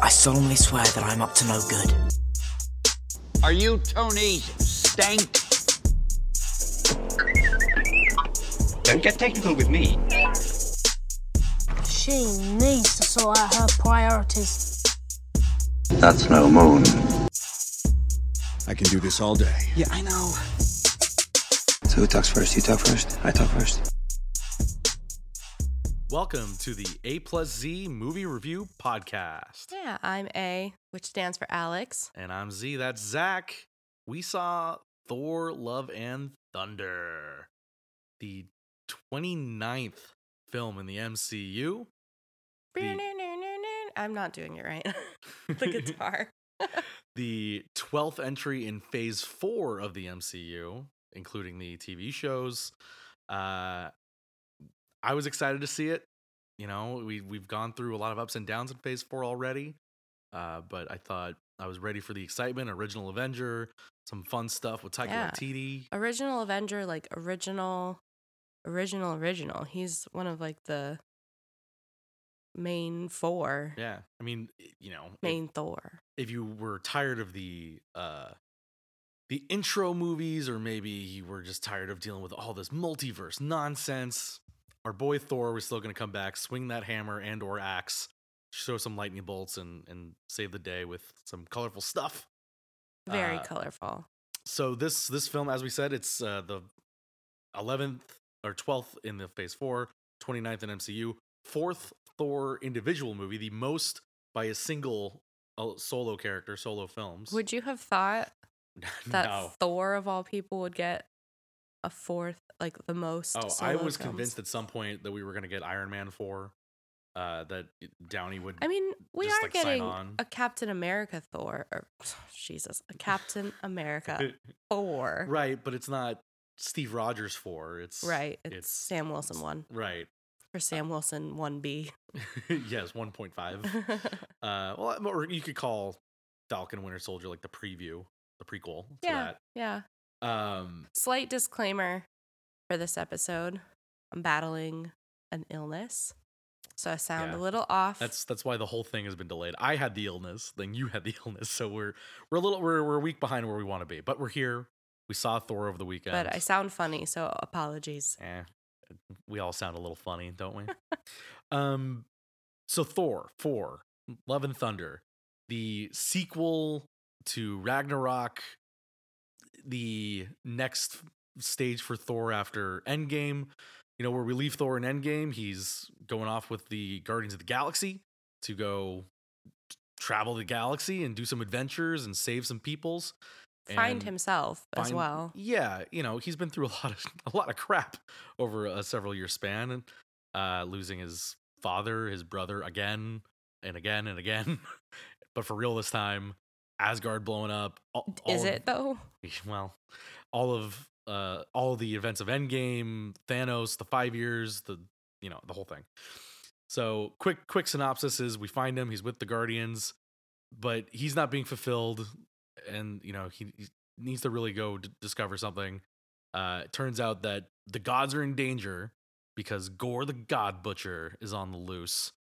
I solemnly swear that I'm up to no good. Are you Tony Stank? Don't get technical with me. She needs to sort out her priorities. That's no moon. I can do this all day. Yeah, I know. So who talks first? You talk first? I talk first. Welcome to the A plus Z movie review podcast. Yeah, I'm A, which stands for Alex. And I'm Z, that's Zach. We saw Thor Love and Thunder, the 29th film in the MCU. The- I'm not doing it right. the guitar. the 12th entry in phase four of the MCU, including the TV shows. Uh, I was excited to see it. You know, we we've gone through a lot of ups and downs in phase four already. Uh, but I thought I was ready for the excitement. Original Avenger, some fun stuff with Taika Yeah. Waititi. original Avenger, like original, original, original. He's one of like the main four. Yeah, I mean, you know, if- Main Thor. if you were tired of the uh the intro movies or maybe you were just tired of dealing with all this multiverse nonsense our boy thor was still going to come back swing that hammer and or axe show some lightning bolts and and save the day with some colorful stuff. Very Uh, colorful. so this this film as we said it's uh the 11th or 12th in the phase 4 29th in mcu fourth thor individual movie the most by a single uh, solo character solo films. Would you have thought that no. Thor of all people would get a fourth, like the most? oh i was films? convinced at some point that we were going to get iron man 4 uh that downey would I mean, we just, are like, getting a Captain America Thor, or Jesus, a Captain America four. right but it's not steve rogers 4 it's Right. It's, it's Sam Wilson one right for Sam Wilson one B. yes 1.5 Uh, well, or you could call Falcon Winter Soldier like the preview, the prequel yeah, yeah. Um, Slight disclaimer for this episode: I'm battling an illness, so I sound Yeah. a little off. that's that's why the whole thing has been delayed. I had the illness, then you had the illness, so we're we're a little we're we're a week behind where we want to be, but we're here. We saw Thor over the weekend. but I sound funny, so apologies. eh, we all sound a little funny, don't we? um, so Thor four, Love and Thunder, the sequel to Ragnarok, the next stage for Thor after Endgame. You know, where we leave Thor in Endgame, he's going off with the Guardians of the Galaxy to go travel the galaxy and do some adventures and save some peoples. Find himself as well. Yeah, you know, he's been through a lot of a lot of crap over a several year span and uh losing his father, his brother again and again and again. but for real this time, Asgard blowing up. all- Is all of- it though? well, all of uh all of the events of Endgame, Thanos, the 5 years, the you know, the whole thing. So, quick quick synopsis is we find him, he's with the Guardians, but he's not being fulfilled and you know, he, he needs to really go d- discover something. Uh it turns out that the gods are in danger because Gore the God Butcher is on the loose.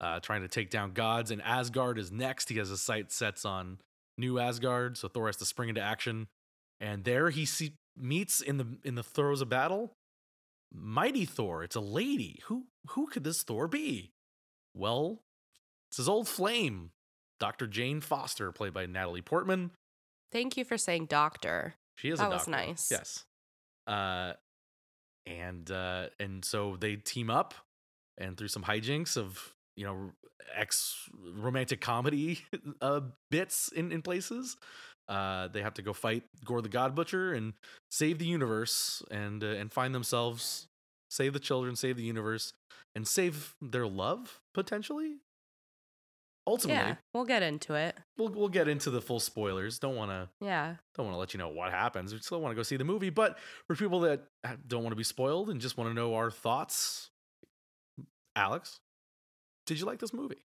Uh, trying to take down gods, and Asgard is next. He has his sight sets on New Asgard, so Thor has to spring into action. And there he see, meets in the in the throes of battle, Mighty Thor. It's a lady. Who who could this Thor be? Well, it's his old flame, Dr. Jane Foster, played by Natalie Portman. Thank you for saying doctor. She is That a was nice. Yes. Uh, and uh, and so they team up, and through some hijinks of you know ex romantic comedy uh, bits in in places, uh, they have to go fight Gore the God Butcher and save the universe and uh, and find themselves save the children, save the universe, and save their love potentially. Ultimately, Yeah, we'll get into it. we'll we'll get into the full spoilers. Don't want to Yeah. don't want to let you know what happens. We still want to go see the movie, but for people that don't want to be spoiled and just want to know our thoughts, Alex, did you like this movie?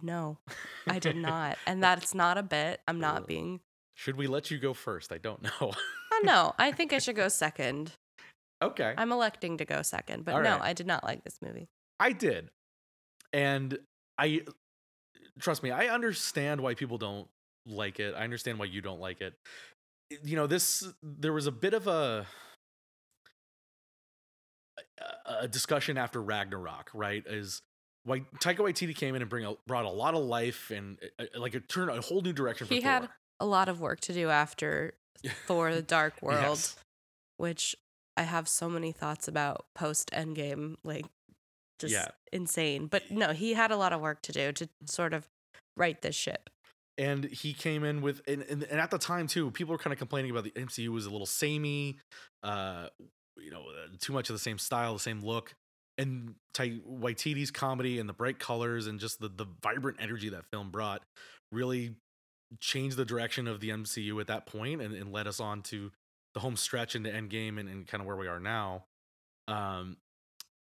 No, I did not. And that's not a bit. I'm not being. Should we let you go first? I don't know. Oh, no, I think I should go second. okay, I'm electing to go second. But All no, right. I did not like this movie. I did, and I trust me, I understand why people don't like it. I understand why you don't like it. You know, this there was a bit of a a- discussion after Ragnarok, right? Is why Taika Waititi came in and bring a, brought a lot of life and uh, uh, like it turned a whole new direction for He had a lot of work to do after Thor: The Dark World, Yes. which I have so many thoughts about post Endgame, like just Yeah. insane. But no, he had a lot of work to do to sort of right this ship. and he came in with and, and, and at the time too people were kind of complaining about the mcu was a little samey uh you know uh, too much of the same style the same look and Tai Waititi's comedy and the bright colors and just the the vibrant energy that film brought really changed the direction of the MCU at that point and, and led us on to the home stretch into Endgame and, and kind of where we are now. Um,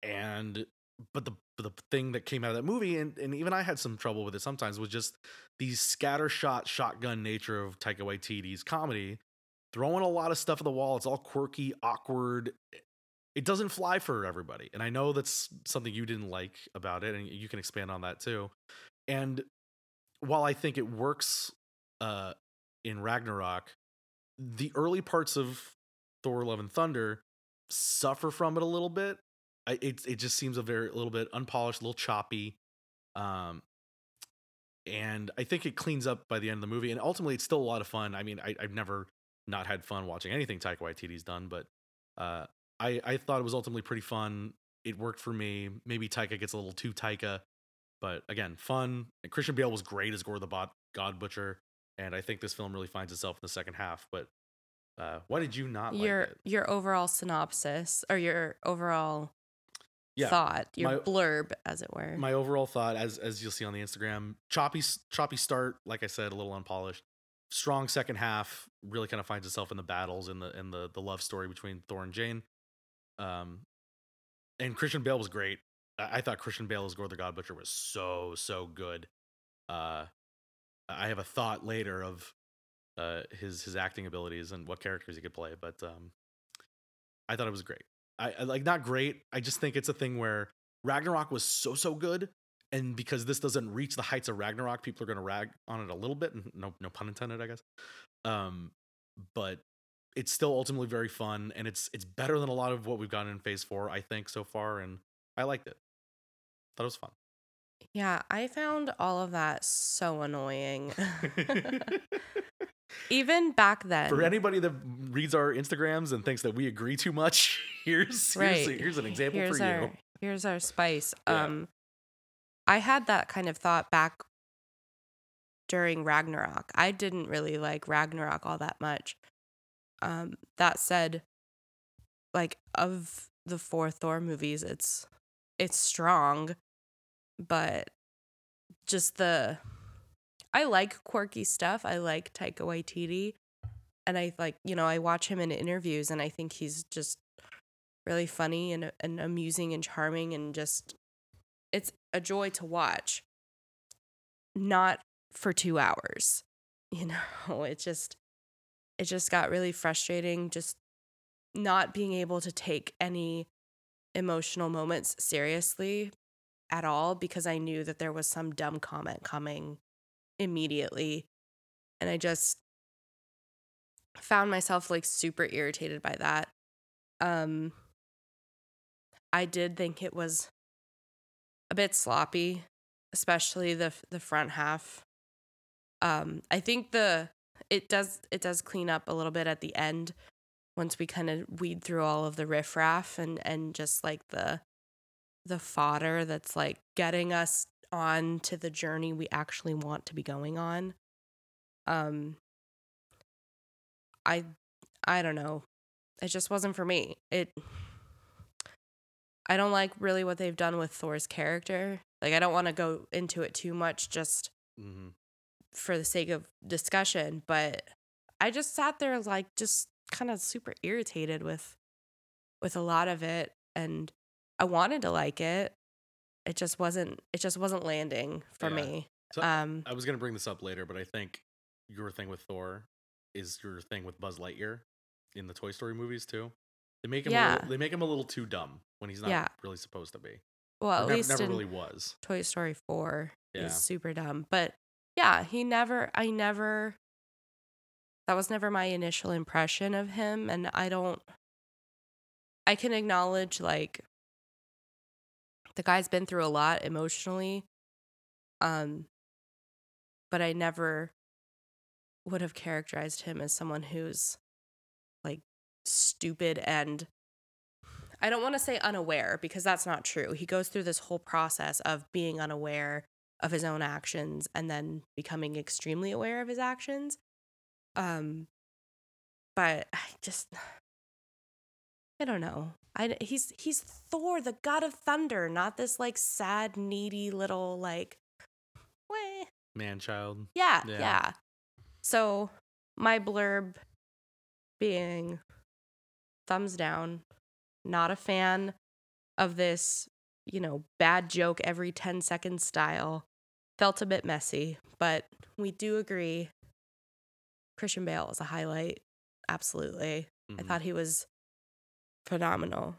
and but the the thing that came out of that movie and, and even I had some trouble with it sometimes was just the scattershot shotgun nature of Taika Waititi's comedy, throwing a lot of stuff at the wall. It's all quirky, awkward. It doesn't fly for everybody. And I know that's something you didn't like about it, and you can expand on that too. And while I think it works uh, in Ragnarok, the early parts of Thor: Love and Thunder suffer from it a little bit. I, it it just seems a very a little bit unpolished, a little choppy. Um, and I think it cleans up by the end of the movie, and ultimately it's still a lot of fun. I mean, I, I've never not had fun watching anything Taika Waititi's done, but uh, I I thought it was ultimately pretty fun. It worked for me. Maybe Taika gets a little too Taika, but again, fun. And Christian Bale was great as Gore the Bot God Butcher, and I think this film really finds itself in the second half. But uh, why did you not your like it? your overall synopsis or your overall Yeah, thought, your my- blurb, as it were. my overall thought as as you'll see on the instagram choppy choppy start like i said a little unpolished strong second half really kind of finds itself in the battles and the and the the love story between thor and jane. Um and christian bale was great. I, I thought christian bale as gore the god butcher was so so good. Uh i have a thought later of uh his his acting abilities and what characters he could play but um i thought it was great. I, I like not great. I just think it's a thing where Ragnarok was so so good, and because this doesn't reach the heights of Ragnarok, people are going to rag on it a little bit. and No no pun intended, I guess. Um, but it's still ultimately very fun, and it's it's better than a lot of what we've gotten in Phase Four, I think, so far, and I liked it. Thought it was fun. yeah, I found all of that so annoying. Even back then. For anybody that reads our Instagrams and thinks that we agree too much, here's here's, Right. here's an example here's for our, you. Here's our spice. Yeah. Um I had that kind of thought back during Ragnarok. I didn't really like Ragnarok all that much. Um that said, like of the four Thor movies, it's it's strong, but just the I like quirky stuff. I like Taika Waititi. And I like, you know, I watch him in interviews and I think he's just really funny and, and amusing and charming and just it's a joy to watch. Not for 2 hours you know it just it just got really frustrating just not being able to take any emotional moments seriously at all because I knew that there was some dumb comment coming immediately. And I just found myself like super irritated by that. Um I did think it was a bit sloppy, especially the the front half. Um, I think the it does it does clean up a little bit at the end once we kind of weed through all of the riffraff and and just like the the fodder that's like getting us on to the journey we actually want to be going on. Um, I I don't know. It just wasn't for me. It I don't like really what they've done with Thor's character. Like I don't want to go into it too much just hmm for the sake of discussion, but I just sat there like just kind of super irritated with with a lot of it and I wanted to like it. It just wasn't it just wasn't landing for Yeah. me. So Um I was gonna bring this up later, but I think your thing with Thor is your thing with Buzz Lightyear in the Toy Story movies too. They make him a little, they make him a little too dumb when he's not Yeah. really supposed to be. well, Or at least never really was. Toy Story 4 Yeah. is super dumb. But yeah, he never, I never, that was never my initial impression of him. And I don't, I can acknowledge like the guy's been through a lot emotionally. Um, but I never would have characterized him as someone who's stupid and I don't want to say unaware because that's not true. He goes through this whole process of being unaware of his own actions and then becoming extremely aware of his actions. Um but I just I don't know. I he's he's Thor, the god of thunder, not this like sad needy little like weh. Man child. Yeah, Yeah. yeah. So my blurb being thumbs down, not a fan of this, you know, bad joke every 10 seconds style. Felt a bit messy, but we do agree Christian Bale is a highlight. Absolutely. I Mhm. thought he was phenomenal.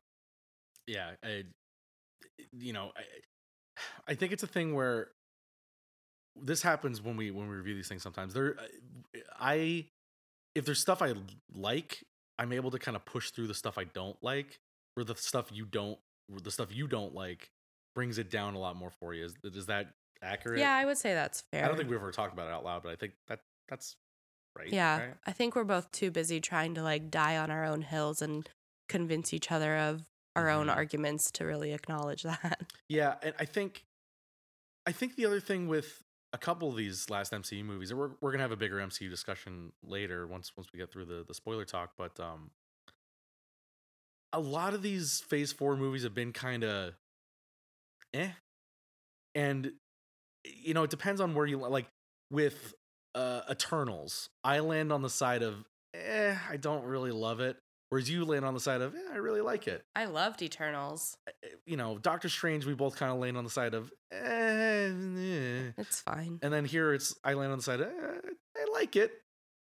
yeah I, you know I, I think it's a thing where this happens when we when we review these things sometimes there i if there's stuff i like i'm able to kind of push through the stuff i don't like or the stuff you don't the stuff you don't like brings it down a lot more for you is, is that accurate Yeah, I would say that's fair. i don't think we've ever talked about it out loud but i think that that's right Yeah, right? I think we're both too busy trying to like die on our own hills and convince each other of our own Mhm. arguments to really acknowledge that. Yeah, and I think I think the other thing with a couple of these last MCU movies, we're we're gonna have a bigger MCU discussion later once once we get through the the spoiler talk, but um a lot of these phase four movies have been kind of eh. And you know, it depends on where you like with uh Eternals. I land on the side of eh, I don't really love it. Whereas you land on the side of eh, I really like it I loved Eternals. you know, Doctor Strange, we both kind of land on the side of, eh, eh. It's fine. and then here it's I land on the side of, eh, I like it,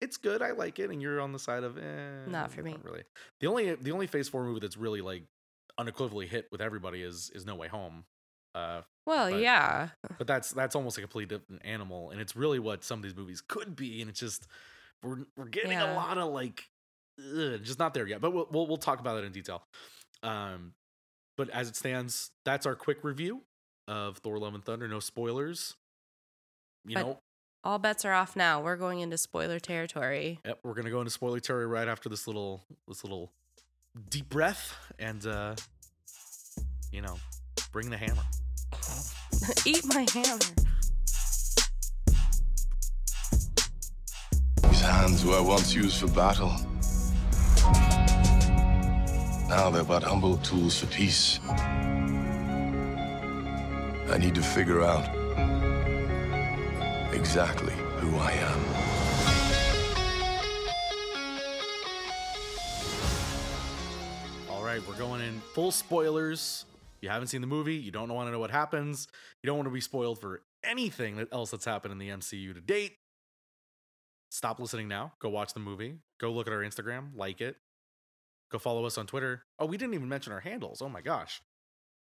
it's good, I like it, and you're on the side of, eh, Not for me. really. The only the only Phase Four movie that's really like unequivocally hit with everybody is is No Way Home, uh, Well, but- yeah. but that's that's almost a completely different animal, and it's really what some of these movies could be, and it's just we're we're getting Yeah. a lot of like, ugh, just not there yet. But we'll, we'll we'll talk about that in detail. Um, but as it stands, that's our quick review of Thor: Love and Thunder. No spoilers. You But- know, All bets are off now. We're going into spoiler territory. yep, we're gonna go into spoiler territory right after this little this little deep breath, and uh, you know, bring the hammer. Eat my hammer. These hands were once used for battle. Now they're but humble tools for peace. I need to figure out exactly who I am. All right, we're going in full spoilers. You haven't seen the movie, you don't want to know what happens, you don't want to be spoiled for anything else that's happened in the MCU to date. Stop listening now. Go watch the movie. Go look at our Instagram, like it. Go follow us on Twitter. Oh, we didn't even mention our handles. Oh my gosh.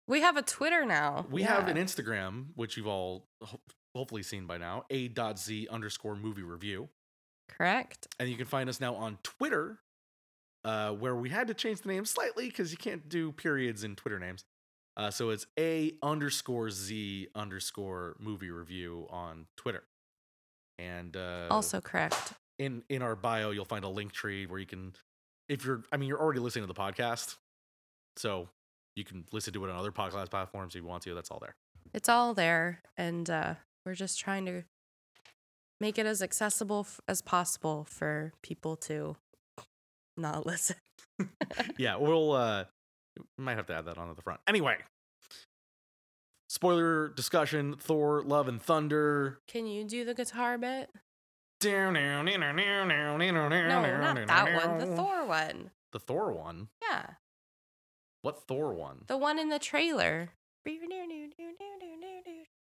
We have a Twitter now. We have an Instagram, which you've all ho- hopefully seen by now, a.z underscore movie review. Correct. And you can find us now on Twitter, uh, where we had to change the name slightly because you can't do periods in Twitter names. Uh, so it's a underscore z underscore movie review on Twitter. And uh, Also correct. in in our bio, you'll find a link tree where you can, if you're, I mean, you're already listening to the podcast, so you can listen to it on other podcast platforms if you want to. That's all there. It's all there. And uh, we're just trying to make it as accessible f- as possible for people to not listen. yeah, we'll uh we might have to add that on at the front. Anyway. Spoiler discussion, Thor, Love and Thunder. Can you do the guitar bit? No, No, not that one. The Thor one. The Thor one. Yeah. What Thor one? The one in the trailer. You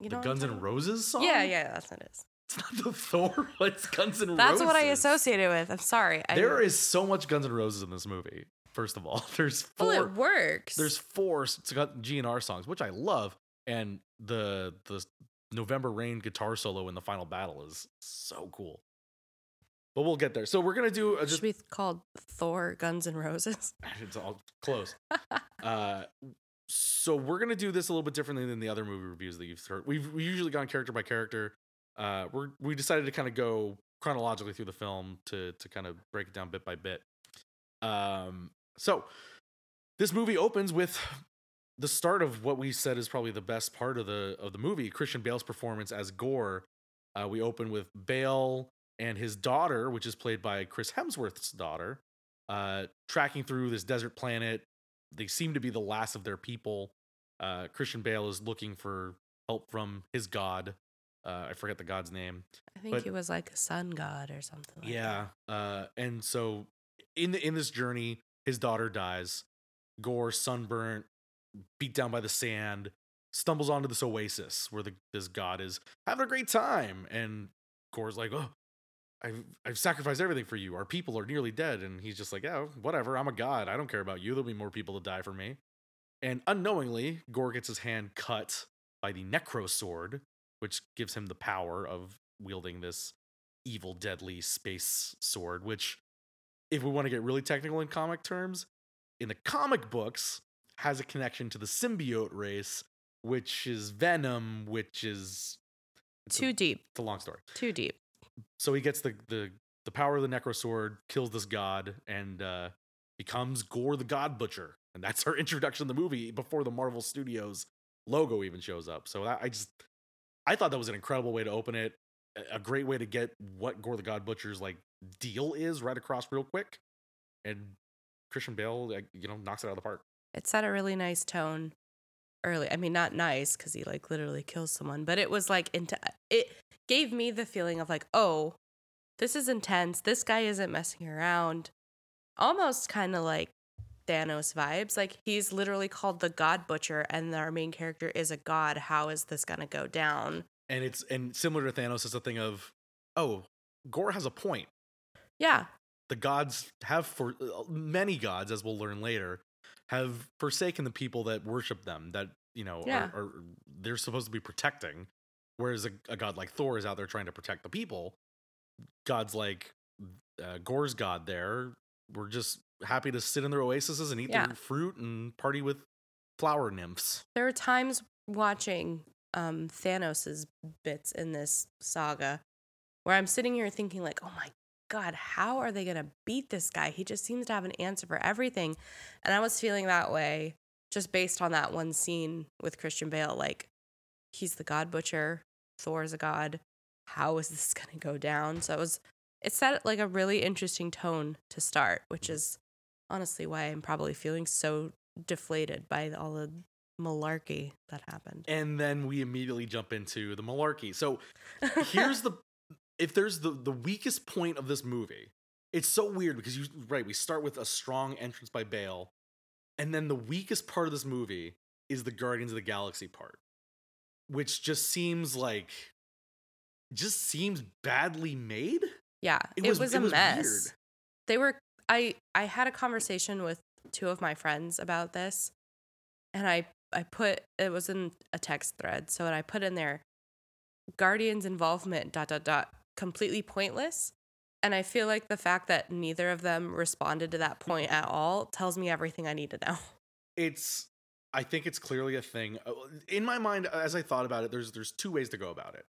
The know Guns N' Roses song? Yeah, yeah, that's what it is. It's not the Thor, but it's Guns N' Roses. That's what I associate it with. I'm sorry. I, There is so much Guns N' Roses in this movie. First of all, there's four. Well, it works. there's four s- GNR songs, which I love, and the the November Rain guitar solo in the final battle is so cool. But we'll get there. So we're gonna do a just should be called Thor Guns and Roses. it's all close. uh, so we're gonna do this a little bit differently than the other movie reviews that you've heard. We've we usually gone character by character. Uh, we're we decided to kind of go chronologically through the film to to kind of break it down bit by bit. Um, so this movie opens with the start of what we said is probably the best part of the of the movie. Christian Bale's performance as Gore. Uh, we open with Bale and his daughter, which is played by Chris Hemsworth's daughter, uh, tracking through this desert planet. They seem to be the last of their people. Uh, Christian Bale is looking for help from his god. Uh, I forget the god's name. I think But- he was like a sun god or something. Like Yeah. Uh, and so in the in this journey, his daughter dies. Gore, sunburnt, beat down by the sand, stumbles onto this oasis where the this god is having a great time. And Gore's like, "Oh, I've I've sacrificed everything for you. Our people are nearly dead." And he's just like, "Yeah, whatever. I'm a god. I don't care about you. There'll be more people to die for me." And unknowingly, Gore gets his hand cut by the Necro Sword, which gives him the power of wielding this evil, deadly space sword. Which, if we want to get really technical in comic terms, in the comic books, has a connection to the symbiote race, which is Venom, which is it's a- Too deep. it's a long story. Too deep. so he gets the the the power of the necro sword kills this god and uh becomes gore the god butcher. And that's our introduction to the movie before the marvel studios logo even shows up. So that, i just i thought that was an incredible way to open it a- a great way to get what gore the god butcher's like deal is right across real quick. And christian bale like, you know knocks it out of the park It set a really nice tone early. I mean, not nice because he like literally kills someone, but it was like into it gave me the feeling of like, oh, this is intense. This guy isn't messing around. Almost kind of like Thanos vibes. Like he's literally called the God Butcher, and our main character is a god. How is this gonna go down? and it's and similar to thanos is a thing of oh gore has a point Yeah, the gods have for uh, many gods as we'll learn later have forsaken the people that worship them that you know Yeah. are, are they're supposed to be protecting whereas a, a god like thor is out there trying to protect the people gods like uh, gore's god there were just happy to sit in their oases and eat Yeah. their fruit and party with flower nymphs there are times watching um Thanos's bits in this saga where I'm sitting here thinking like, "Oh my god, how are they going to beat this guy? He just seems to have an answer for everything." And I was feeling that way just based on that one scene with Christian Bale like he's the god butcher, Thor is a god. How is this going to go down? So it was it set like a really interesting tone to start, which is honestly why I'm probably feeling so deflated by all the malarkey that happened. and then we immediately jump into the malarkey so here's the if there's the the weakest point of this movie it's so weird because you right we start with a strong entrance by bale and then the weakest part of this movie is the guardians of the galaxy part which just seems like just seems badly made yeah, It it was- was, it a was mess. weird. They were I I had a conversation with two of my friends about this and I I put it was in a text thread. So I put in there Guardians involvement dot dot dot completely pointless. And I feel like the fact that neither of them responded to that point at all tells me everything I need to know. it's i think it's clearly a thing Uh, in my mind as i thought about it there's there's two ways to go about it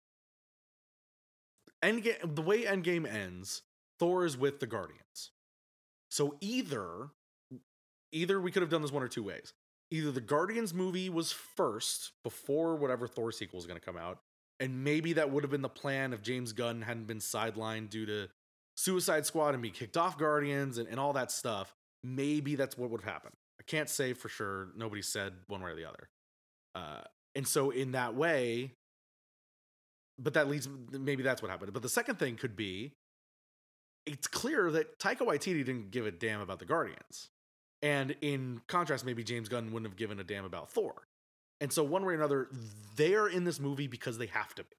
endgame the way endgame ends thor is with the guardians so either either we could have done this one or two ways either the guardians movie was first before whatever thor sequel is going to come out and maybe that would have been the plan if james gunn hadn't been sidelined due to suicide squad and be kicked off guardians and, and all that stuff maybe that's what would have happened I can't say for sure. Nobody said one way or the other. Uh, and so in that way, but that leads maybe that's what happened. But the second thing could be, it's clear that Taika Waititi didn't give a damn about the Guardians, and in contrast, maybe James Gunn wouldn't have given a damn about Thor. And so one way or another, they're in this movie because they have to be,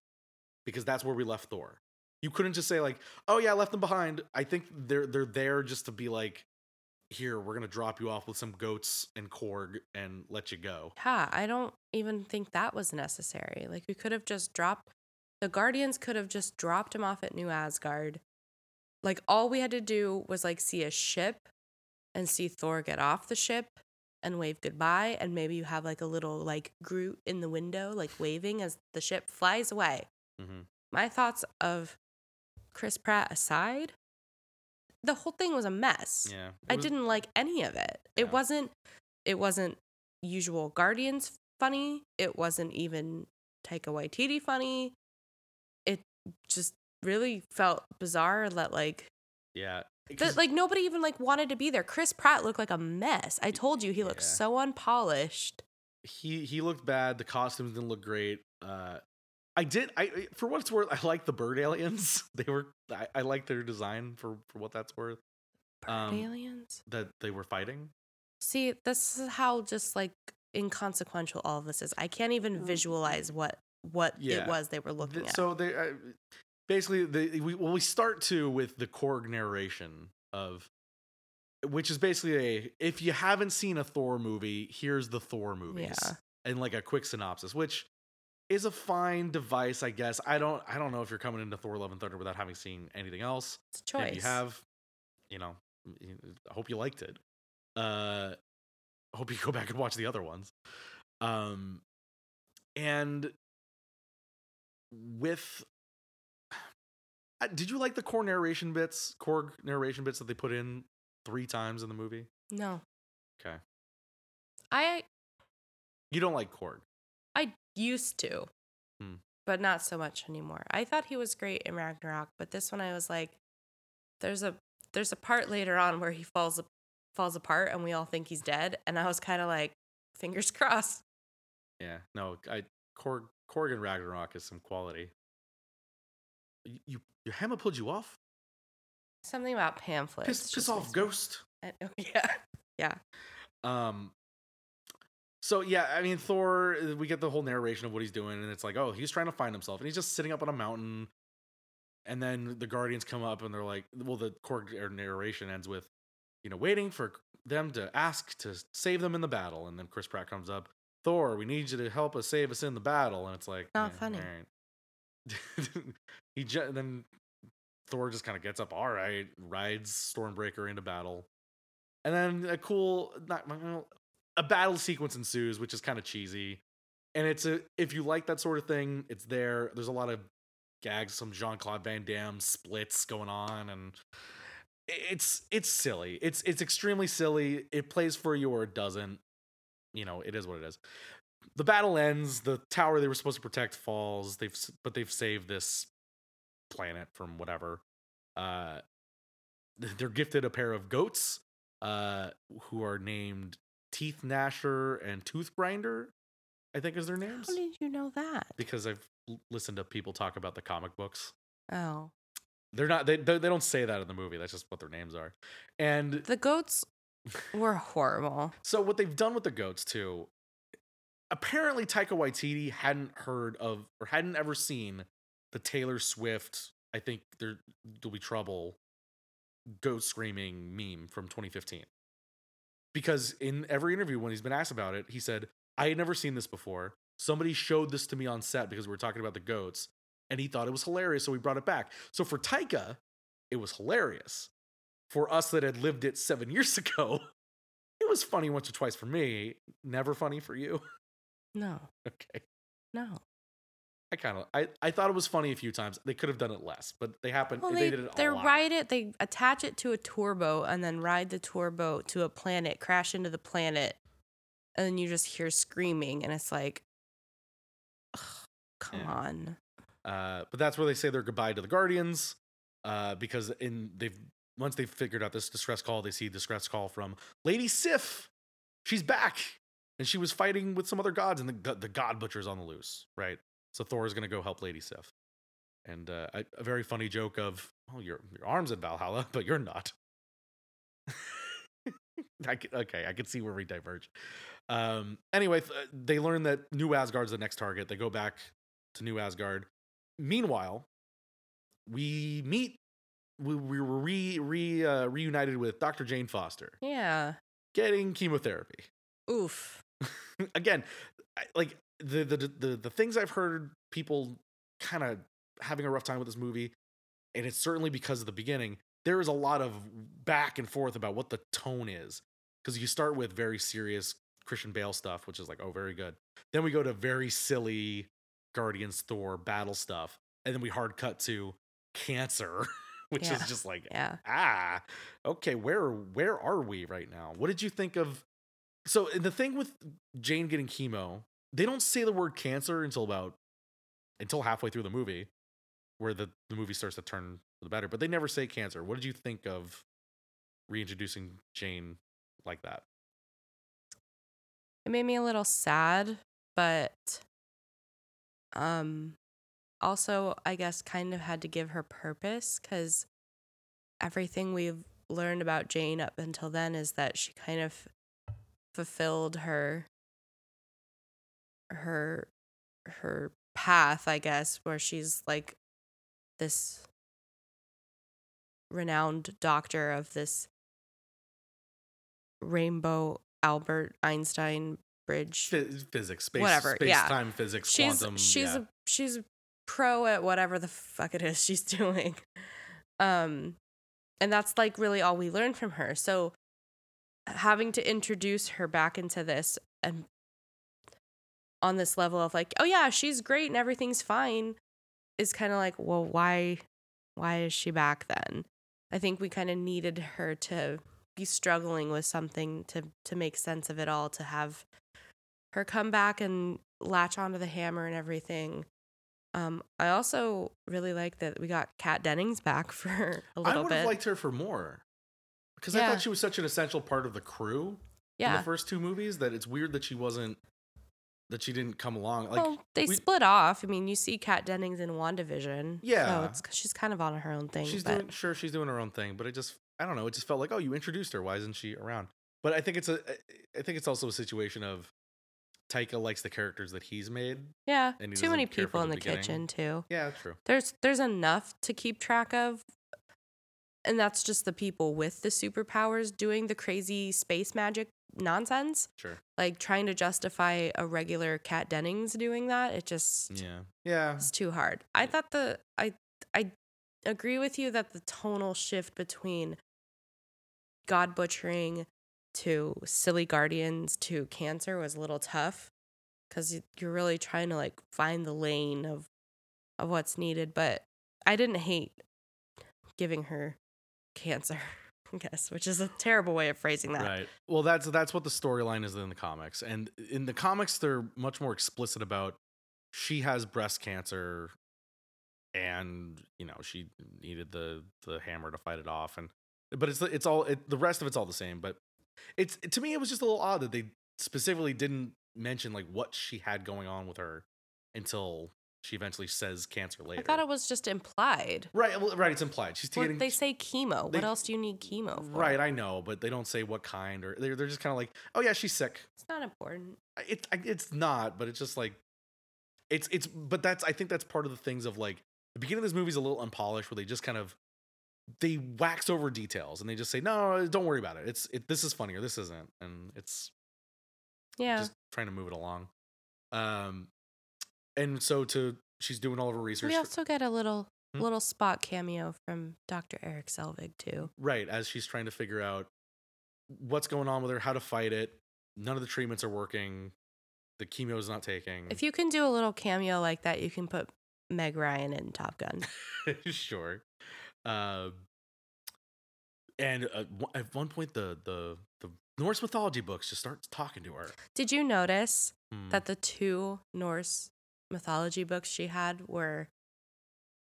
because that's where we left Thor. You couldn't just say like, "Oh yeah, I left them behind." I think they're they're there just to be like, here we're gonna drop you off with some goats and Korg and let you go. Yeah, I don't even think that was necessary. Like we could have just dropped the Guardians could have just dropped him off at New Asgard. Like all we had to do was like see a ship and see Thor get off the ship and wave goodbye and maybe you have like a little like Groot in the window like waving as the ship flies away. Mm-hmm. My thoughts of Chris Pratt aside, the whole thing was a mess. Yeah, I was- didn't like any of it. It Yeah. wasn't it wasn't usual Guardians funny. It wasn't even Taika Waititi funny. It just really felt bizarre that like Yeah, that like nobody even like wanted to be there. Chris Pratt looked like a mess. I told you he looked Yeah. so unpolished. he he looked bad. The costumes didn't look great. Uh, I did. I I- for what it's worth, I like the bird aliens. They were. I, I like their design for for what that's worth. Bird Um, aliens. That they were fighting. See, this is how just like inconsequential all of this is. I can't even visualize what what. Yeah. it was they were looking at. So they uh, basically they we well we start to with the Korg narration of which is basically a if you haven't seen a Thor movie, here's the Thor movies. Yeah. And like a quick synopsis, which is a fine device, I guess. I don't I don't know if you're coming into Thor Love and Thunder without having seen anything else. it's a choice. If you have, you know, I hope you liked it. Uh hope you go back and watch the other ones. Um and with did you like the Korg narration bits, Korg narration bits that they put in three times in the movie? no. Okay. I You don't like Korg. I used to, Hmm. but not so much anymore. I thought he was great in Ragnarok, but this one I was like, there's a there's a part later on where he falls falls apart and we all think he's dead, and I was kind of like, fingers crossed. Yeah. No, I Korg Korg and Ragnarok is some quality. You, you your hammer pulled you off? Something about pamphlets. Piss, piss off, ghost. I- Yeah, yeah. Um. So yeah, I mean Thor. uh, We get the whole narration of what he's doing, and it's like, oh, he's trying to find himself, and he's just sitting up on a mountain. And then the Guardians come up, and they're like, well, the or narration ends with, you know, waiting for them to ask to save them in the battle, and then Chris Pratt comes up, Thor, we need you to help us save us in the battle, and it's like, Not eh, funny. alright. he ju- then Thor just kind of gets up, all right, rides Stormbreaker into battle. And then a cool not a battle sequence ensues, which is kind of cheesy. And it's a if you like that sort of thing, it's there. There's a lot of gags, some Jean-Claude Van Damme splits going on and it's it's silly. It's it's extremely silly. It plays for you or it doesn't. You know, it is what it is. The battle ends, the tower they were supposed to protect falls. They've but they've saved this planet from whatever. Uh they're gifted a pair of goats uh who are named Teeth Gnasher and Tooth Grinder, I think is their names. How did you know that? Because I've l- listened to people talk about the comic books. Oh, They're not they they they don't say that in the movie. That's just what their names are. And the goats were horrible. so what they've done with the goats too. Apparently Taika Waititi hadn't heard of or hadn't ever seen the Taylor Swift I think there will be trouble goat screaming meme from 2015. Because in every interview when he's been asked about it, he said, "I had never seen this before. Somebody showed this to me on set because we were talking about the goats and he thought it was hilarious so we brought it back." So for Taika, it was hilarious. For us that had lived it 7 years ago, it was funny once or twice for me, never funny for you. No, okay. no. I kind of I, I thought it was funny a few times. They could have done it less, but they happened. Well, they, they did it they ride it. They attach it to a tour boat and then ride the tour boat to a planet, crash into the planet, and then you just hear screaming, and it's like, ugh, come Yeah. on. Uh, but that's where they say their goodbye to the Guardians, uh, because in they've once they've figured out this distress call, they see distress call from Lady Sif. She's back, and she was fighting with some other gods, and the the God Butcher's on the loose, right? So Thor is gonna go help Lady Sif, and uh, a, a very funny joke of, "Oh, your your arms in Valhalla, but you're not." I c- okay, I can see where we diverge. Um, anyway, th- they learn that New Asgard's the next target. They go back to New Asgard. Meanwhile, we meet we, we were re, re uh, reunited with Dr. Jane Foster Yeah. getting chemotherapy. Oof. Again, like the the the the things I've heard people kind of having a rough time with this movie, and it's certainly because of the beginning. There is a lot of back and forth about what the tone is because you start with very serious Christian Bale stuff, which is like, oh, very good. Then we go to very silly Guardians Thor battle stuff, and then we hard cut to cancer, which Yeah. is just like Yeah. ah okay where where are we right now what did you think of so the thing with jane getting chemo they don't say the word cancer until about until halfway through the movie where the, the movie starts to turn for the better but they never say cancer. What did you think of reintroducing jane like that? It made me a little sad, but um also I guess kind of had to give her purpose cuz everything we've learned about Jane up until then is that she kind of fulfilled her her her path, I guess, where she's like this renowned doctor of this rainbow Albert Einstein bridge. Phys- physics space Whatever, space yeah. time physics she's quantum she's yeah. a she's a pro at whatever the fuck it is she's doing. Um and that's like really all we learned from her. So having to introduce her back into this and on this level of like, oh yeah, she's great and everything's fine is kind of like, well, why why is she back then? I think we kind of needed her to be struggling with something to to make sense of it all to have her come back and latch onto the hammer and everything. Um, I also really like that we got Kat Dennings back for a little bit. I would have liked her for more because i thought she was such an essential part of the crew in the first two movies that it's weird that she wasn't that she didn't come along like well, they we- split off. I mean, you see Kat Dennings in WandaVision. Yeah. So it's she's kind of on her own thing. she's but doing sure she's doing her own thing but it just i don't know it just felt like oh you introduced her why isn't she around but i think it's a i think it's also a situation of taika likes the characters that he's made yeah, too many doesn't care for people in the the beginning. kitchen too. yeah that's true There's there's enough to keep track of. And that's just the people with the superpowers doing the crazy space magic nonsense. sure Like trying to justify a regular Kat Dennings doing that. It just yeah yeah It's too hard. I thought the I I agree with you that the tonal shift between God butchering to silly guardians to cancer was a little tough because you're really trying to like find the lane of of what's needed. But I didn't hate giving her cancer, I guess, which is a terrible way of phrasing that. right. Well that's that's what the storyline is in the comics. And in the comics they're much more explicit about she has breast cancer and you know she needed the the hammer to fight it off. And but it's it's all it, the rest of it's all the same. But it's to me it was just a little odd that they specifically didn't mention like what she had going on with her until she eventually says cancer later I thought it was just implied. right well, right it's implied she's Well, getting they say chemo. they- what else do you need chemo for? right i know but they don't say what kind or they're, they're just kind of like oh yeah she's sick It's not important. it, it's not but it's just like it's it's but that's i think that's part of the things of like the beginning of this movie is a little unpolished where they just kind of they wax over details and they just say no don't worry about it it's it this is funny or this isn't and it's Yeah. just trying to move it along um and so to she's doing all of her research We also get a little Hmm? little spot cameo from Dr. Eric Selvig too. right as she's trying to figure out what's going on with her how to fight it none of the treatments are working the chemo is not taking If you can do a little cameo like that, you can put Meg Ryan in Top Gun. sure. Um, and uh, at one point, the the the Norse mythology books just start talking to her. Did you notice Hmm. that the two Norse mythology books she had were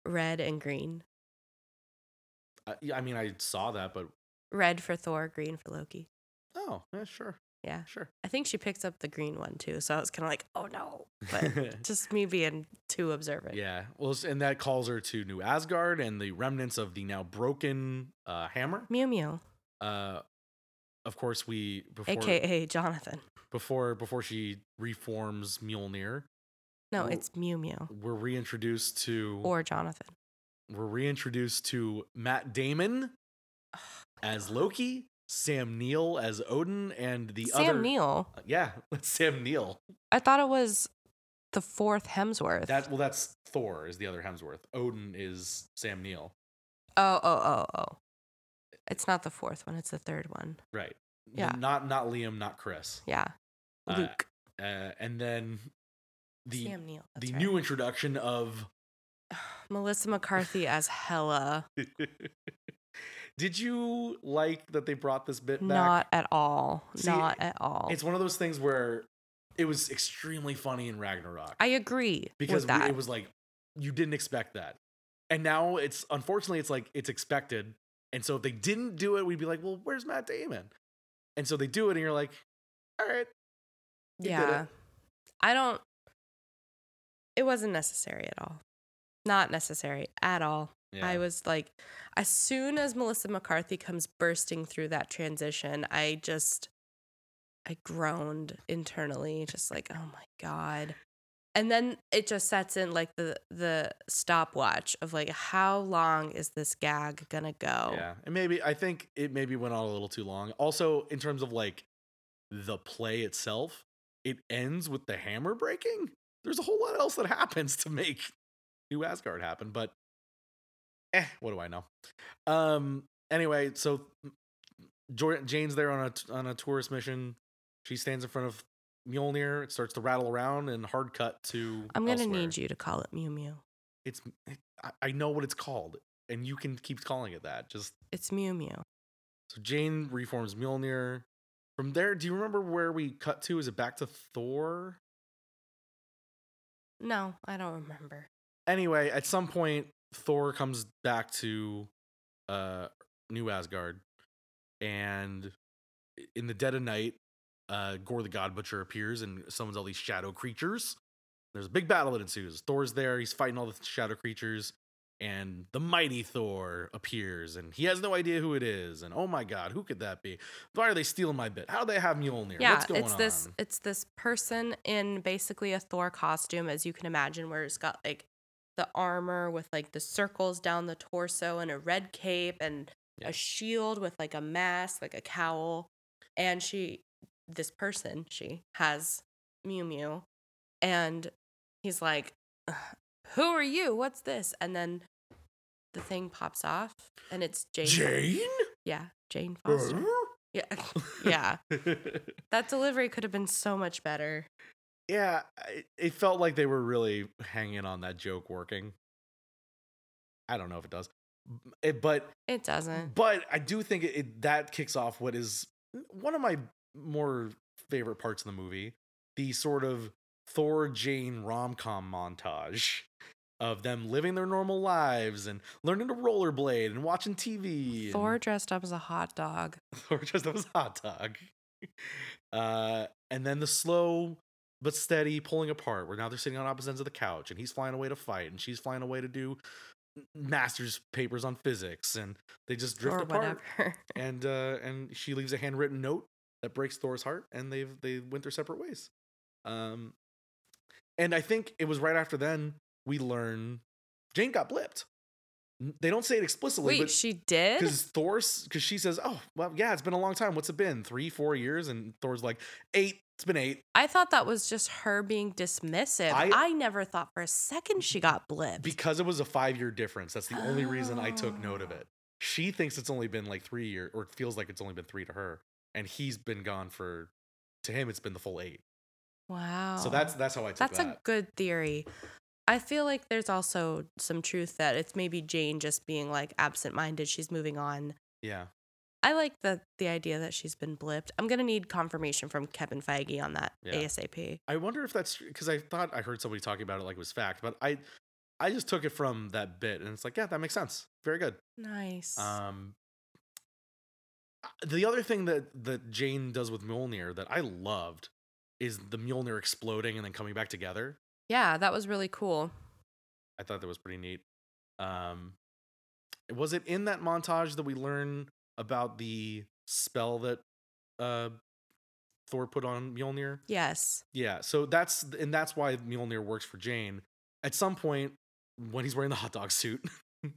red and green? I, yeah, I mean, I saw that, but Red for Thor, green for Loki. oh, yeah, sure, Yeah. sure. I think she picked up the green one too. So I was kind of like, oh no. But just me being too observant. yeah, well, and that calls her to New Asgard and the remnants of the now broken uh, hammer. Mew Mew, Uh, of course, we before aka Jonathan. before before she reforms Mjolnir, No, it's Mew Mew we're reintroduced to or Jonathan. we're reintroduced to Matt Damon as Loki, Sam Neill as Odin, and the other Sam other Neill. Yeah, that's Sam Neill. I thought it was the fourth Hemsworth. That well, that's Thor is the other Hemsworth. Odin is Sam Neill. oh, oh, oh, oh. It's not the fourth one. It's the third one. Right. Yeah. Not not Liam, not Chris. Yeah. Uh, Luke. Uh, and then the Sam Neill. the right. new introduction of Melissa McCarthy as Hela. Did you like that they brought this bit back? Not at all. See, Not at all. It's one of those things where it was extremely funny in Ragnarok I agree because with that. we- it was like you didn't expect that, and now it's unfortunately it's like it's expected, and so if they didn't do it, we'd be like, well, where's Matt Damon? And so they do it, and you're like, all right, yeah. I don't. It wasn't necessary at all. Not necessary at all. I was like, as soon as Melissa McCarthy comes bursting through that transition, I just, I groaned internally, just like, oh my god. And then it just sets in like the the stopwatch of like how long is this gag gonna go? Yeah, and maybe I think it maybe went on a little too long. Also, in terms of like the play itself, it ends with the hammer breaking. There's a whole lot else that happens to make New Asgard happen, but eh, what do I know? Um. Anyway, so Jane's there on a on a tourist mission. She stands in front of Mjolnir. It starts to rattle around, and hard cut to. I'm gonna elsewhere. need you to call it Mew Mew. It's. I- I know what it's called, and you can keep calling it that. Just It's Mew Mew. So Jane reforms Mjolnir. From there, do you remember where we cut to? Is it back to Thor? No, I don't remember. Anyway, at some point, Thor comes back to uh, New Asgard, and in the dead of night, uh, Gore the God Butcher appears and summons all these shadow creatures. There's a big battle that ensues. Thor's there. He's fighting all the shadow creatures, and the mighty Thor appears, and he has no idea who it is. And oh my God, who could that be? Why are they stealing my bit? How do they have Mjolnir? Yeah, What's going it's on? this it's this person in basically a Thor costume, as you can imagine, where it's got like the armor with like the circles down the torso and a red cape and Yeah. a shield with like a mask, like a cowl. And she this person, she has Mew Mew. And he's like, "Ugh, Who are you? What's this? And then the thing pops off and it's Jane. Jane. Yeah, Jane uh-huh. Foster. Yeah. yeah. That delivery could have been so much better. yeah, it felt like they were really hanging on that joke working. I don't know if it does, it, but It doesn't. but I do think it, it that kicks off what is one of my more favorite parts of the movie, the sort of Thor Jane rom com montage of them living their normal lives and learning to rollerblade and watching TV. and- Thor dressed up as a hot dog. or up as a hot dog. Uh, and then the slow but steady pulling apart, where now they're sitting on opposite ends of the couch, and he's flying away to fight, and she's flying away to do master's papers on physics, and they just drift or apart. And uh, and she leaves a handwritten note that breaks Thor's heart, and they've they went their separate ways. Um, and I think it was right after then we learn Jane got blipped. They don't say it explicitly, Wait, but she did? because Thor, because she says, "Oh, well, yeah, it's been a long time. What's it been? Three, four years?" And Thor's like, eight. It's been eight." I thought that was just her being dismissive. I- I, never thought for a second she got blipped. Because it was a five-year difference. That's the only reason I took note of Oh. it. She thinks it's only been like three years, or it feels like it's only been three to her, and he's been gone for. To him, it's been the full eight. Wow. So that's that's how I took That's that. That's a good theory. I feel like there's also some truth that it's maybe Jane just being like absent-minded. She's moving on. yeah. I like the the idea that she's been blipped. I'm gonna need confirmation from Kevin Feige on that Yeah. ASAP. I wonder if that's because I thought I heard somebody talking about it like it was fact, but I, I just took it from that bit, and it's like, yeah, that makes sense. Very good. Nice. Um, the other thing that that Jane does with Mjolnir that I loved is the Mjolnir exploding and then coming back together. yeah, that was really cool. I thought that was pretty neat. Um, was it in that montage that we learn about the spell that uh, Thor put on Mjolnir? Yes. Yeah, so that's and that's why Mjolnir works for Jane. At some point, when he's wearing the hot dog suit,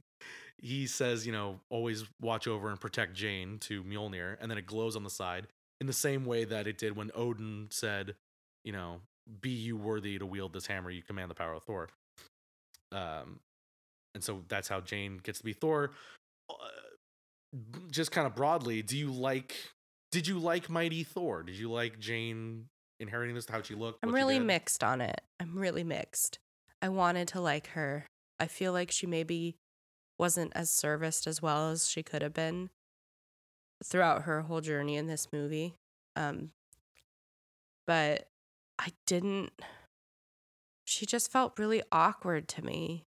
he says, you know, always watch over and protect Jane to Mjolnir, and then it glows on the side in the same way that it did when Odin said, you know, be you worthy to wield this hammer, you command the power of Thor. Um, and so that's how Jane gets to be Thor. Uh, just kind of broadly, do you like? Did you like Mighty Thor? Did you like Jane inheriting this? How she looked? I'm really mixed on it. I'm really mixed. I wanted to like her. I feel like she maybe wasn't as serviced as well as she could have been throughout her whole journey in this movie. Um, but I didn't. She just felt really awkward to me,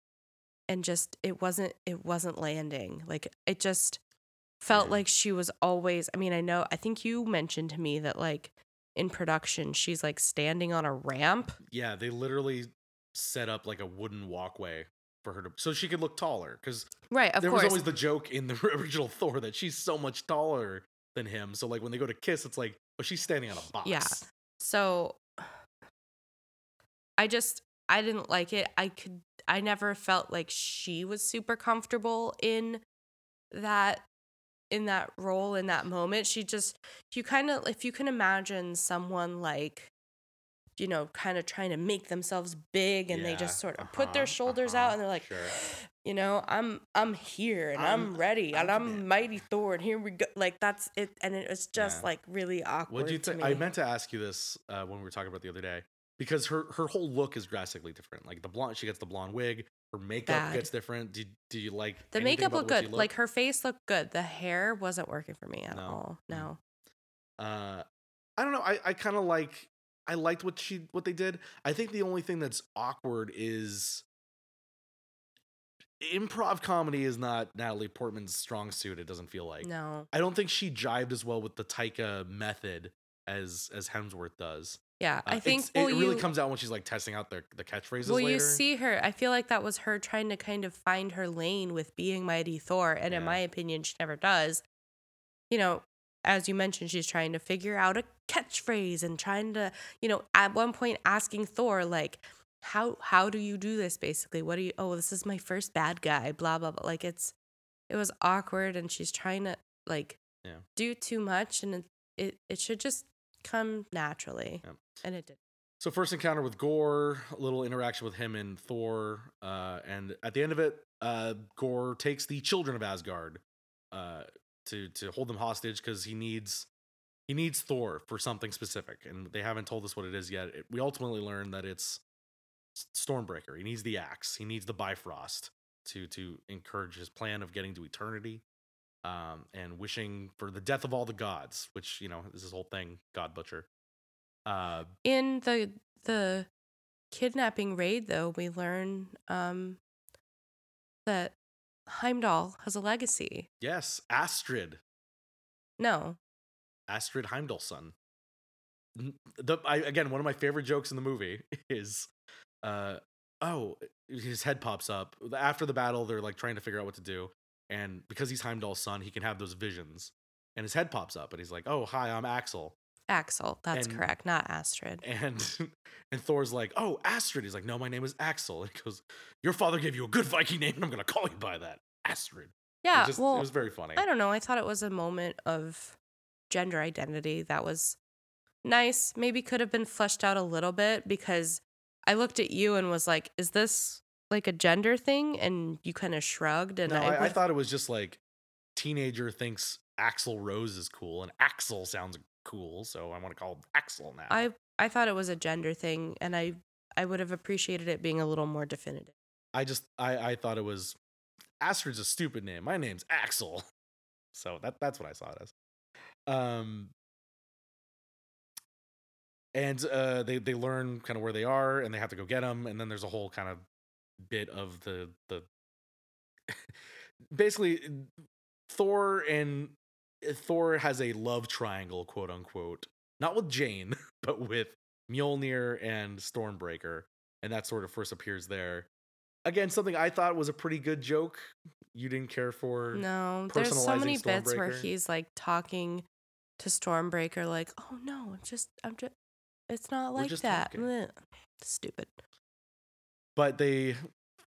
and just it wasn't it wasn't landing. Like it just felt like she was always. I mean, I know. I think you mentioned to me that like in production, she's like standing on a ramp. Yeah, they literally set up like a wooden walkway for her to, so she could look taller. Because Right, of there course. was always the joke in the original Thor that she's so much taller than him. So like when they go to kiss, it's like, oh, she's standing on a box. Yeah. So I just I didn't like it. I could I never felt like she was super comfortable in that in that role in that moment. She just you kind of if you can imagine someone like you know, kind of trying to make themselves big and they just sort of put their uh-huh, shoulders uh-huh, out and they're like, sure. you know, I'm I'm here and I'm, I'm ready and I'm mighty Thor and here we go. Like that's it, and it was just Yeah. like really awkward. What do you think? me. I meant to ask you this uh, when we were talking about the other day because her her whole look is drastically different. Like the blonde, she gets the blonde wig. Her makeup Bad. gets different. Do do you like The makeup looked good. Like her face looked good. The hair wasn't working for me at No. all. Mm. No. uh i don't know i i kind of like i liked what she what they did i think the only thing that's awkward is improv comedy is not natalie portman's strong suit it doesn't feel like No. i don't think she jived as well with the taika method as as hemsworth does Yeah. Uh, I think well, it really you, comes out when she's like testing out their the catchphrases well, later. you see her. I feel like that was her trying to kind of find her lane with being Mighty Thor, and in my opinion, she never does. You know, as you mentioned, she's trying to figure out a catchphrase and trying to, you know, at one point asking Thor like, "How how do you do this? Basically, what do you? Oh, this is my first bad guy. Blah blah blah. Like it's, it was awkward, and she's trying to like, Yeah. do too much, and it it, it should just come naturally, Yeah. and it did. So first encounter with Gore, a little interaction with him and Thor, uh, and at the end of it, uh, Gore takes the children of Asgard uh, to to hold them hostage because he needs he needs Thor for something specific, and they haven't told us what it is yet. It- we ultimately learn that it's Stormbreaker. He needs the axe. He needs the Bifrost to to encourage his plan of getting to eternity. Um, and wishing for the death of all the gods, which you know is his whole thing, God Butcher. Uh, in the the kidnapping raid though we learn um that Heimdall has a legacy. Yes, Astrid. No. Astrid Heimdallson. N- The I, again, one of my favorite jokes in the movie is, uh, oh, his head pops up after the battle. They're like trying to figure out what to do, and because he's Heimdall's son, he can have those visions. And his head pops up, and he's like, "Oh, hi, I'm Axel." Axel, that's And- correct, not Astrid. And and Thor's like, "Oh, Astrid." He's like, "No, my name is Axel." And he goes, "Your father gave you a good Viking name, and I'm gonna call you by that, Astrid." It Yeah, just- well, it was very funny. I don't know. I thought it was a moment of gender identity that was nice. Maybe could have been fleshed out a little bit because I looked at you and was like, "Is this like a gender thing?" And you kind of shrugged. And no, I, I would- thought it was just like teenager thinks Axl Rose is cool, and Axel sounds cool, so I want to call him Axel now. I I thought it was a gender thing, and I I would have appreciated it being a little more definitive. I just I I thought it was Astrid's a stupid name. My name's Axel, so that that's what I saw it as. Um, and uh, they they learn kind of where they are, and they have to go get them, and then there's a whole kind of bit of the the basically Thor and Thor has a love triangle, quote unquote, not with Jane, but with Mjolnir and Stormbreaker, and that sort of first appears there. Again, something I thought was a pretty good joke. You didn't care for No, there's so many bits where he's like talking to Stormbreaker, like, "Oh no, I'm just I'm just it's not like that." Stupid. but they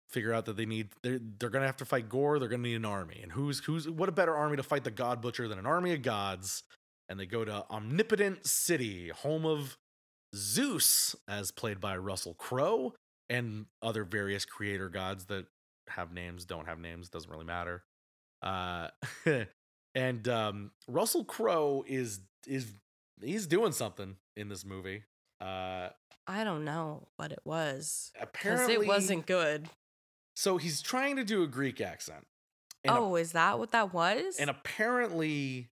figure out that they need they're they're gonna have to fight Gore. They're gonna need an army, and who's who's what a better army to fight the God Butcher than an army of gods? And they go to Omnipotent City, home of Zeus, as played by Russell Crowe, and other various creator gods that have names, don't have names, doesn't really matter. Uh, and um, Russell Crowe is is he's doing something in this movie. Uh, I don't know what it was apparently, it wasn't good. So he's trying to do a Greek accent. And a- oh, is that what that was? and apparently,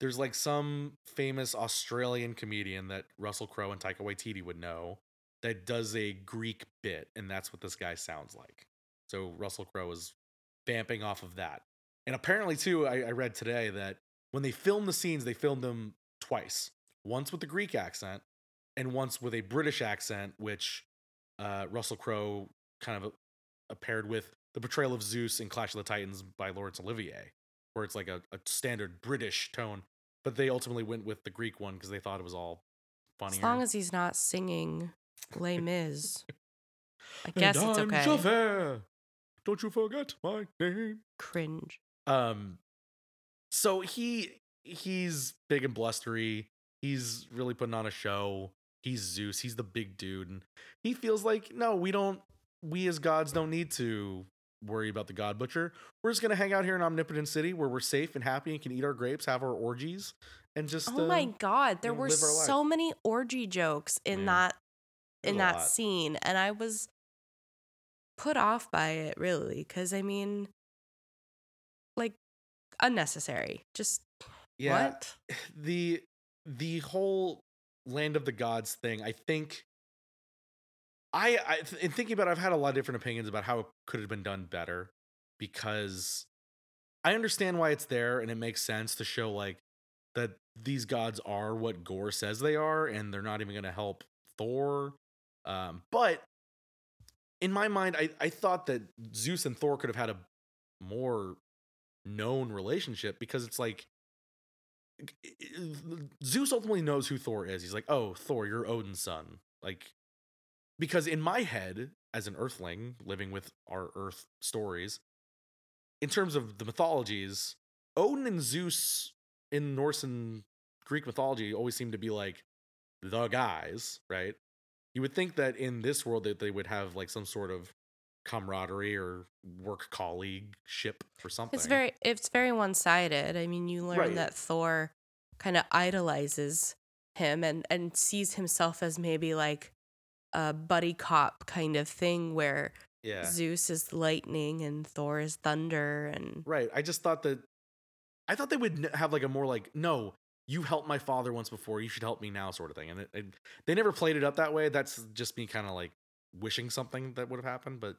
there's like some famous Australian comedian that Russell Crowe and Taika Waititi would know that does a Greek bit, and that's what this guy sounds like. So Russell Crowe is vamping off of that. And apparently, too, I, I read today that when they filmed the scenes, they filmed them twice. Once with the Greek accent, and once with a British accent, which uh, Russell Crowe kind of paired with the portrayal of Zeus in Clash of the Titans by Laurence Olivier, where it's like a, a standard British tone. But they ultimately went with the Greek one because they thought it was all funnier. as long as he's not singing Les Mis, I And guess it's I'm okay. Javert. Don't you forget my name. Cringe. Um, so he he's big and blustery. He's really putting on a show. He's Zeus. He's the big dude, and he feels like no, we don't. We as gods don't need to worry about the god butcher. We're just gonna hang out here in Omnipotent City where we're safe and happy and can eat our grapes, have our orgies, and just. Oh my uh, god, there were so many orgy jokes in Yeah. that in that lot. scene and I was put off by it really cuz I mean like unnecessary. Just Yeah, what? the the whole land of the gods thing i think i i in thinking about it, i've had a lot of different opinions about how it could have been done better because i understand why it's there and it makes sense to show like that these gods are what gore says they are and they're not even going to help thor um but in my mind i i thought that zeus and thor could have had a more known relationship because it's like Zeus ultimately knows who Thor is. He's like, "Oh, Thor, you're Odin's son." Like because in my head as an earthling living with our earth stories, in terms of the mythologies, Odin and Zeus in Norse and Greek mythology always seem to be like the guys, right? You would think that in this world that they would have like some sort of camaraderie or work colleague ship or something. It's very it's very one-sided. I mean, you learn Right. that Thor kind of idolizes him and and sees himself as maybe like a buddy cop kind of thing where yeah. Zeus is lightning and Thor is thunder and Right. I just thought that I thought they would have like a more like no, you helped my father once before, you should help me now sort of thing. And it, it, they never played it up that way. That's just me kind of like wishing something that would have happened, but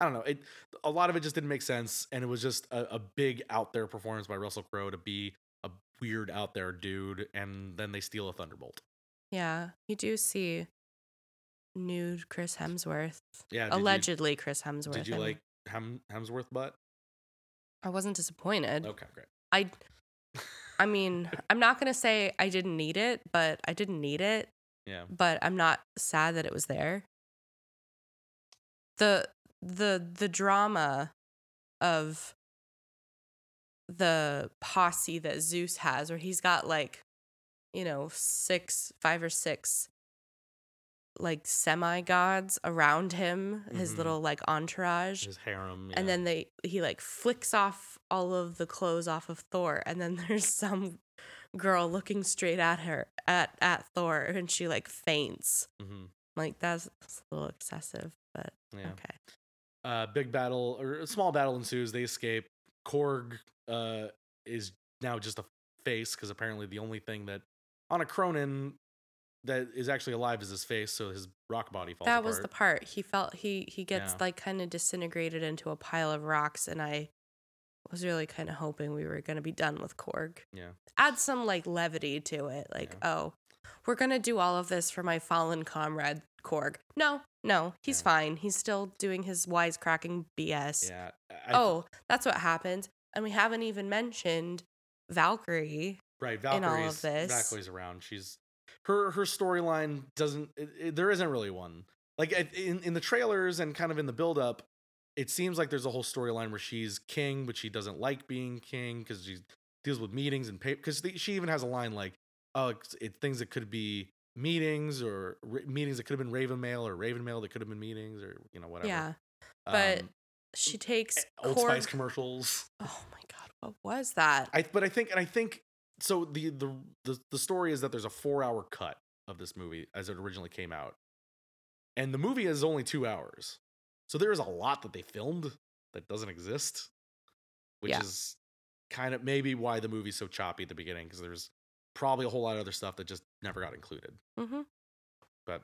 I don't know. It a lot of it just didn't make sense, and it was just a, a big out there performance by Russell Crowe to be a weird out there dude, and then they steal a thunderbolt. yeah, you do see nude Chris Hemsworth. Yeah, did you- Allegedly Chris Hemsworth. Did you I mean, like Hem, Hemsworth butt? I wasn't disappointed. Okay, great. I I mean, I'm not going to say I didn't need it, but I didn't need it, Yeah, but I'm not sad that it was there. The the the drama of the posse that Zeus has where he's got like you know, six, five or six like semi gods around him, his Mhm. little like entourage his harem. and then they he like flicks off all of the clothes off of Thor and then there's some girl looking straight at her at at Thor and she like faints. Mhm. Like that's, that's a little excessive, but yeah. okay. uh, big battle or a small battle ensues. They escape. Korg uh, is now just a face because apparently the only thing that on a Kronan that is actually alive is his face, so his rock body falls That apart. was the part. He felt he he gets Yeah. like kind of disintegrated into a pile of rocks and I was really kind of hoping we were going to be done with Korg. Yeah. Add some like levity to it. Like, oh, we're going to do all of this for my fallen comrade Korg. No, no, he's Yeah. fine. He's still doing his wisecracking BS. Yeah. I- oh, that's what happened. And we haven't even mentioned Valkyrie. right. in all of this. Valkyrie's around. She's her her storyline doesn't. It, it- there isn't really one. Like in in the trailers and kind of in the build up, it seems like there's a whole storyline where she's king, but she doesn't like being king because she deals with meetings and paper. Because she even has a line like, "Oh, it's, it things that could be meetings or ra- meetings that could have been Raven Mail or Raven Mail that could have been meetings or you know whatever." Yeah. But Um, she takes Old Korg- Spice commercials. Oh my god, what was that? I but I think and I think so the the the, the story is that there's a 4-hour cut of this movie as it originally came out. And the movie is only 2 hours. So there is a lot that they filmed that doesn't exist, which Yeah. is kind of maybe why the movie's so choppy at the beginning because there's probably a whole lot of other stuff that just never got included. hmm But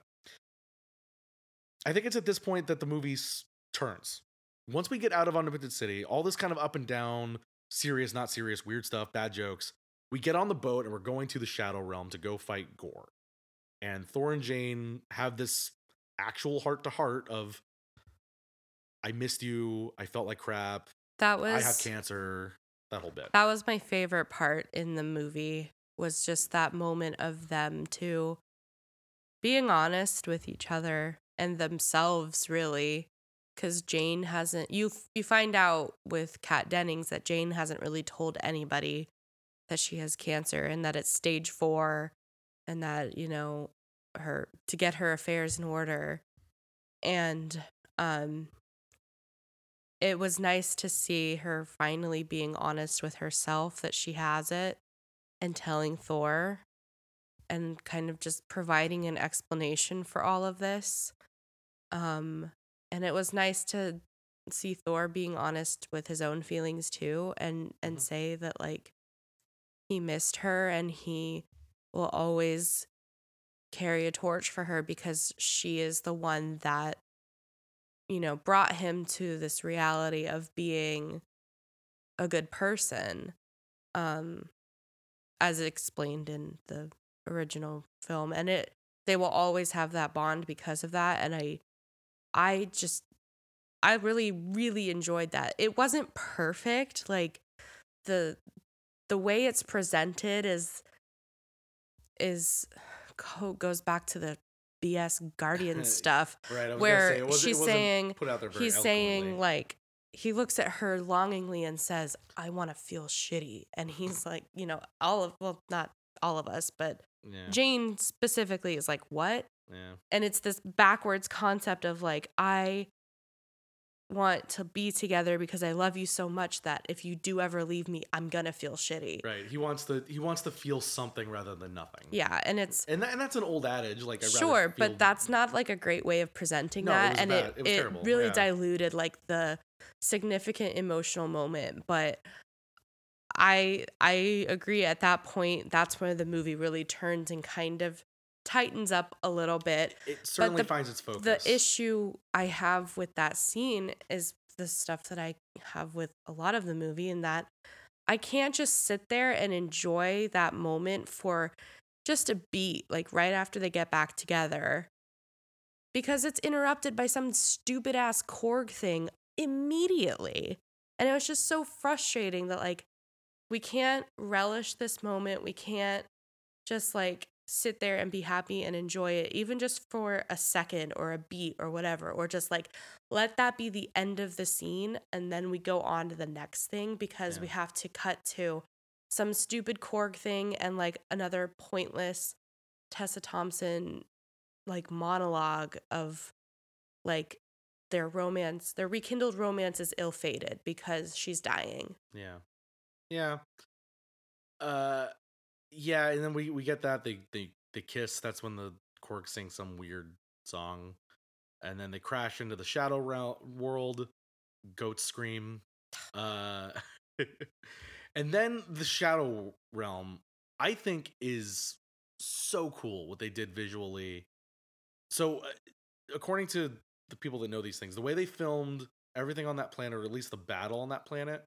I think it's at this point that the movie turns. Once we get out of Undefeated City, all this kind of up and down, serious, not serious, weird stuff, bad jokes, we get on the boat and we're going to the Shadow Realm to go fight Gore. And Thor and Jane have this actual heart to heart of, I missed you. I felt like crap. That was I have cancer. That whole bit. that was my favorite part in the movie was just that moment of them two being honest with each other and themselves really because jane hasn't you you find out with kat dennings that jane hasn't really told anybody that she has cancer and that it's stage four and that you know her to get her affairs in order and um it was nice to see her finally being honest with herself that she has it and telling Thor and kind of just providing an explanation for all of this. Um and it was nice to see Thor being honest with his own feelings too and and Mhm. say that like he missed her and he will always carry a torch for her because she is the one that you know brought him to this reality of being a good person um as explained in the original film. And it they will always have that bond because of that and i i just i really really enjoyed that. It wasn't perfect like the the way it's presented is is go- goes back to the bs guardian stuff right. Where say, it wasn't- it she's saying put out there very he's saying like he looks at her longingly and says i want to feel shitty and he's like you know all of well not all of us but yeah, jane specifically is like what yeah. and it's this backwards concept of like i want to be together because i love you so much that if you do ever leave me i'm gonna feel shitty Right. He wants to he wants to feel something rather than nothing. yeah and it's And, that, and that's an old adage. Like, I'd sure feel- but that's not like a great way of presenting No, it that was and bad. it It it terrible. really Yeah. diluted like the significant emotional moment but i i agree at that point that's where the movie really turns and kind of tightens up a little bit it certainly the- finds its focus. the issue i have with that scene is the stuff that i have with a lot of the movie in that i can't just sit there and enjoy that moment for just a beat like right after they get back together because it's interrupted by some stupid ass korg thing immediately and it was just so frustrating that like we can't relish this moment we can't just like sit there and be happy and enjoy it even just for a second or a beat or whatever or just like let that be the end of the scene and then we go on to the next thing because we have to cut to some stupid korg thing and like another pointless tessa thompson like monologue of like their romance their rekindled romance is ill-fated because she's dying Yeah. Yeah. Uh yeah, and then we we get that they they they kiss. That's when the Korg sing some weird song. And then they crash into the shadow realm world. Goats scream. Uh and then the shadow realm I think is so cool what they did visually. So uh, according to the people that know these things, the way they filmed everything on that planet or at least the battle on that planet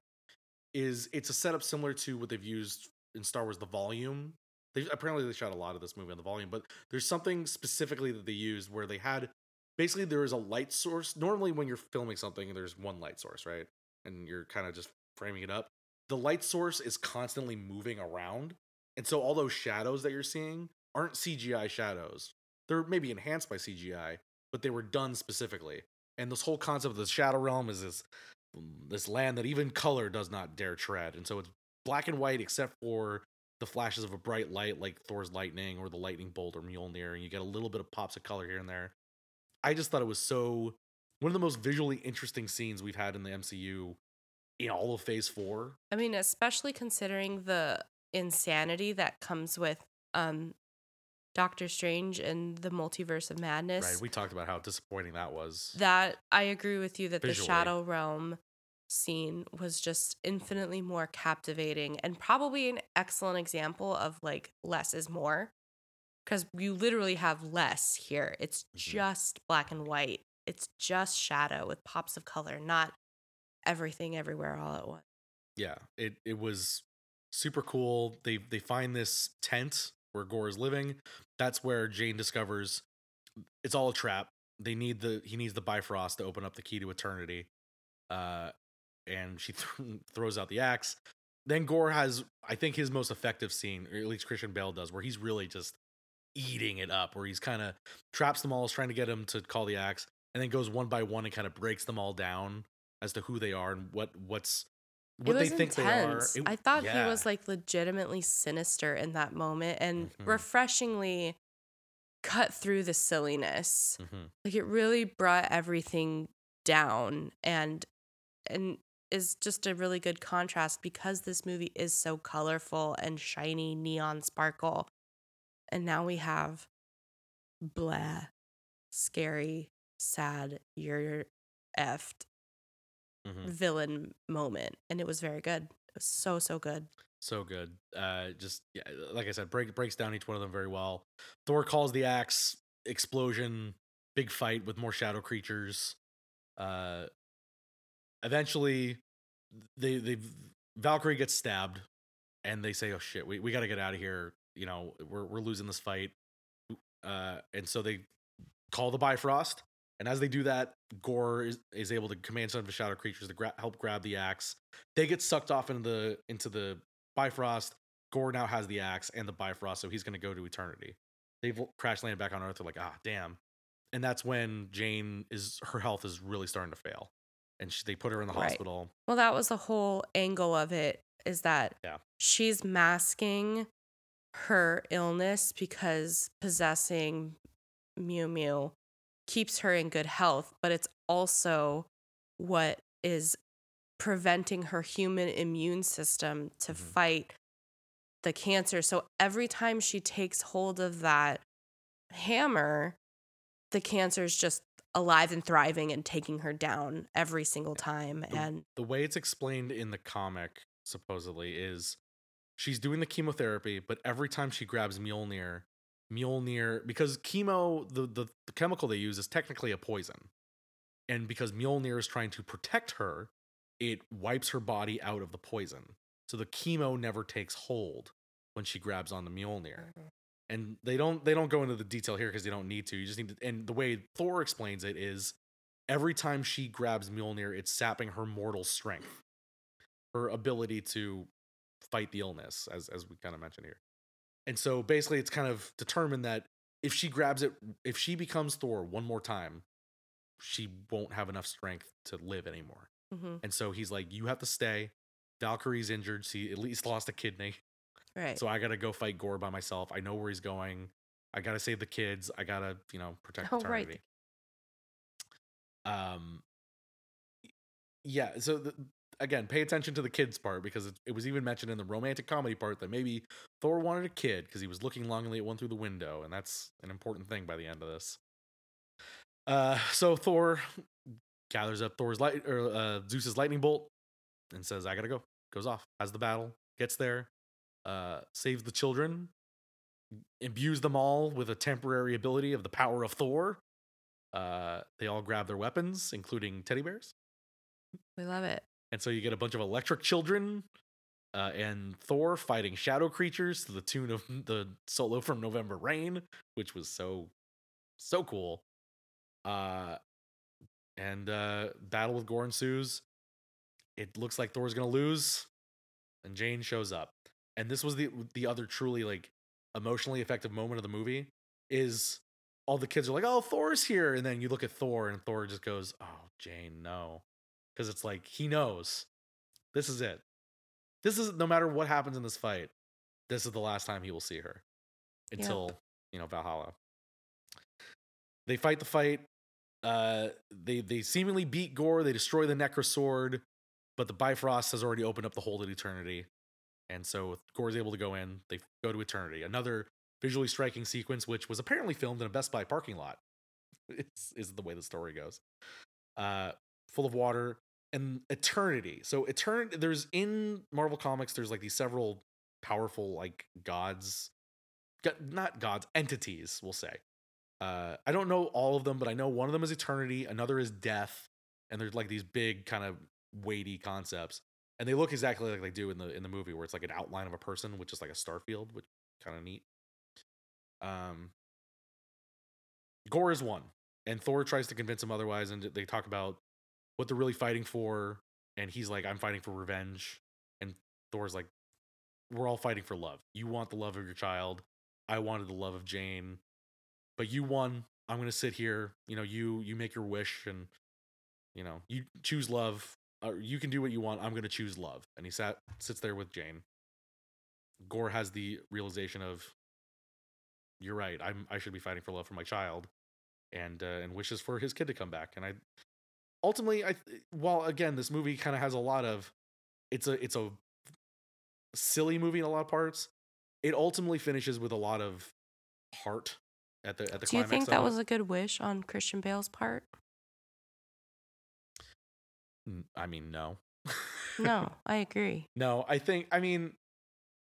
is it's a setup similar to what they've used in Star Wars the volume. They apparently they shot a lot of this movie on the volume, but there's something specifically that they used where they had basically there is a light source. Normally when you're filming something there's one light source, right? And you're kind of just framing it up. The light source is constantly moving around. And so all those shadows that you're seeing aren't CGI shadows. They're maybe enhanced by CGI, but they were done specifically. And this whole concept of the Shadow Realm is this this land that even color does not dare tread. And so it's black and white except for the flashes of a bright light like Thor's lightning or the lightning bolt or Mjolnir, and you get a little bit of pops of color here and there. I just thought it was so one of the most visually interesting scenes we've had in the MCU in all of Phase Four. I mean, especially considering the insanity that comes with um Doctor Strange and the Multiverse of Madness. Right, we talked about how disappointing that was. that I agree with you that Visually. the Shadow Realm scene was just infinitely more captivating and probably an excellent example of like less is more because you literally have less here. It's Mhm. just black and white. It's just shadow with pops of color, not everything everywhere all at once. yeah it it was super cool they they find this tent where gore is living that's where jane discovers it's all a trap they need the he needs the bifrost to open up the key to eternity uh and she th- throws out the axe then gore has i think his most effective scene or at least christian bale does where he's really just eating it up where he's kind of traps them all is trying to get him to call the axe and then goes one by one and kind of breaks them all down as to who they are and what what's what they think intense. they are. It- I thought yeah. he was like legitimately sinister in that moment and Mhm. refreshingly cut through the silliness. Mhm. Like it really brought everything down and and is just a really good contrast because this movie is so colorful and shiny neon sparkle. And now we have blah, scary, sad, you're effed Mhm. villain moment. And it was very good. It was so, so good. so good. Uh, just yeah, like I said, break breaks down each one of them very well. Thor calls the axe explosion, big fight with more shadow creatures. Uh, eventually, they they Valkyrie gets stabbed, and they say, "Oh shit, we, we got to get out of here." You know, we're we're losing this fight. Uh, and so they call the Bifrost, and as they do that, Gore is, is able to command some of the shadow creatures to gra- help grab the axe. They get sucked off into the into the Bifrost. Gore now has the axe and the Bifrost, so he's going to go to eternity. They've crash landed back on Earth. They're like, ah, damn. And that's when Jane is her health is really starting to fail, and she, they put her in the Right. hospital. Well, that was the whole angle of it is that Yeah. she's masking her illness because possessing Mew Mew keeps her in good health, but it's also what is preventing her human immune system to Mhm. fight the cancer. So every time she takes hold of that hammer, the cancer is just alive and thriving and taking her down every single time. The- And the way it's explained in the comic supposedly is she's doing the chemotherapy, but every time she grabs Mjolnir, Mjolnir because chemo the, the the chemical they use is technically a poison, and because Mjolnir is trying to protect her, it wipes her body out of the poison, so the chemo never takes hold when she grabs on the Mjolnir. Mm-hmm. And they don't they don't go into the detail here because they don't need to. You just need to. And the way Thor explains it is every time she grabs Mjolnir, it's sapping her mortal strength, her ability to fight the illness, as as we kind of mentioned here. And so basically, it's kind of determined that if she grabs it, if she becomes Thor one more time, she won't have enough strength to live anymore. Mhm. And so he's like, "You have to stay." Valkyrie's injured. She at least lost a kidney. Right. So I gotta go fight Gore by myself. I know where he's going. I gotta save the kids. I gotta, you know, protect Oh, right. Um. Yeah. So the, again, pay attention to the kids part because it, it was even mentioned in the romantic comedy part that maybe Thor wanted a kid because he was looking longingly at one through the window, and that's an important thing by the end of this. Uh. So Thor gathers up Thor's light or uh, Zeus's lightning bolt and says, "I gotta go." Goes off, has the battle, gets there, uh, saves the children, imbues them all with a temporary ability of the power of Thor. Uh, they all grab their weapons, including teddy bears, we love it. and so you get a bunch of electric children. Uh, and Thor fighting shadow creatures to the tune of the solo from November Rain, which was so, so cool. Uh, and uh, battle with Gore ensues. It looks like Thor's gonna lose, and Jane shows up. And this was the the other truly like emotionally effective moment of the movie is all the kids are like, "Oh, Thor's here," and then you look at Thor, and Thor just goes, "Oh, Jane, no," because it's like he knows this is it. This is no matter what happens in this fight, this is the last time he will see her Yep. until you know Valhalla. They fight the fight. Uh, they they seemingly beat Gore. They destroy the Necrosword, but the Bifrost has already opened up the hole to eternity, and so Gore's able to go in. They go to eternity. Another visually striking sequence, which was apparently filmed in a Best Buy parking lot. It's is the way the story goes. Uh, full of water and eternity. So eternity. There's in Marvel Comics. There's like these several powerful like gods, not gods, entities. We'll say. Uh, I don't know all of them, but I know one of them is eternity. Another is death, and there's like these big kind of weighty concepts, and they look exactly like they do in the in the movie, where it's like an outline of a person, which is like a star field, which kind of neat. Um, Gore is one, and Thor tries to convince him otherwise, and they talk about what they're really fighting for, and he's like, "I'm fighting for revenge," and Thor's like, "We're all fighting for love. You want the love of your child. I wanted the love of Jane, but you won. I'm gonna sit here. You know, you you make your wish, and you know, you choose love. Or you can do what you want. I'm gonna choose love." And he sat sits there with Jane. Gore has the realization of, "You're right. I'm I should be fighting for love for my child." and uh, and wishes for his kid to come back. And I ultimately, I while again this movie kind of has a lot of it's a it's a silly movie in a lot of parts. It ultimately finishes with a lot of heart at the at the. Do you think that was a good wish on Christian Bale's part? I mean, no. No, I agree. no, I think I mean,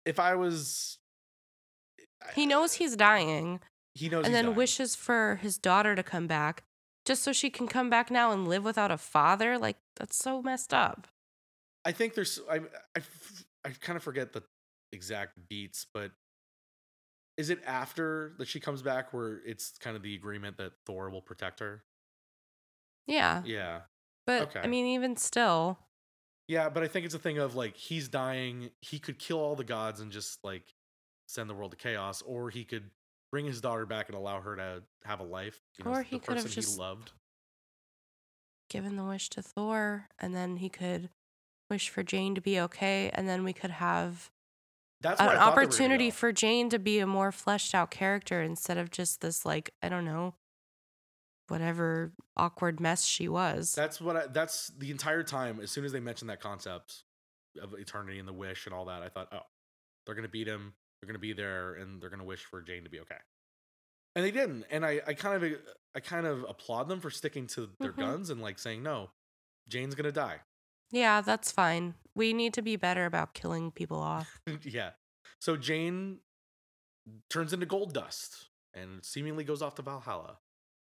if I was, He knows he's dying he knows, and then dying. wishes for his daughter to come back just so she can come back now and live without a father. Like, that's so messed up. I think there's I I, I kind of forget the exact beats, but is it after that she comes back where it's kind of the agreement that Thor will protect her? Yeah. Yeah. But okay. I mean, even still, Yeah, but I think it's a thing of like he's dying, he could kill all the gods and just like send the world to chaos, or he could bring his daughter back and allow her to have a life. You know, Or he could have just- loved. given the wish to Thor, and then he could wish for Jane to be okay, and then we could have That's an where I thought they were gonna opportunity for Jane to be a more fleshed out character instead of just this, like, I don't know, whatever awkward mess she was. That's what I, that's the entire time. As soon as they mentioned that concept of eternity and the wish and all that, I thought, oh, they're gonna beat him. They're gonna be there, and they're gonna wish for Jane to be okay. And they didn't. And I, I kind of, I kind of applaud them for sticking to their Mhm. guns and like saying, no, Jane's gonna die. yeah, that's fine. We need to be better about killing people off. yeah. So Jane turns into gold dust and seemingly goes off to Valhalla.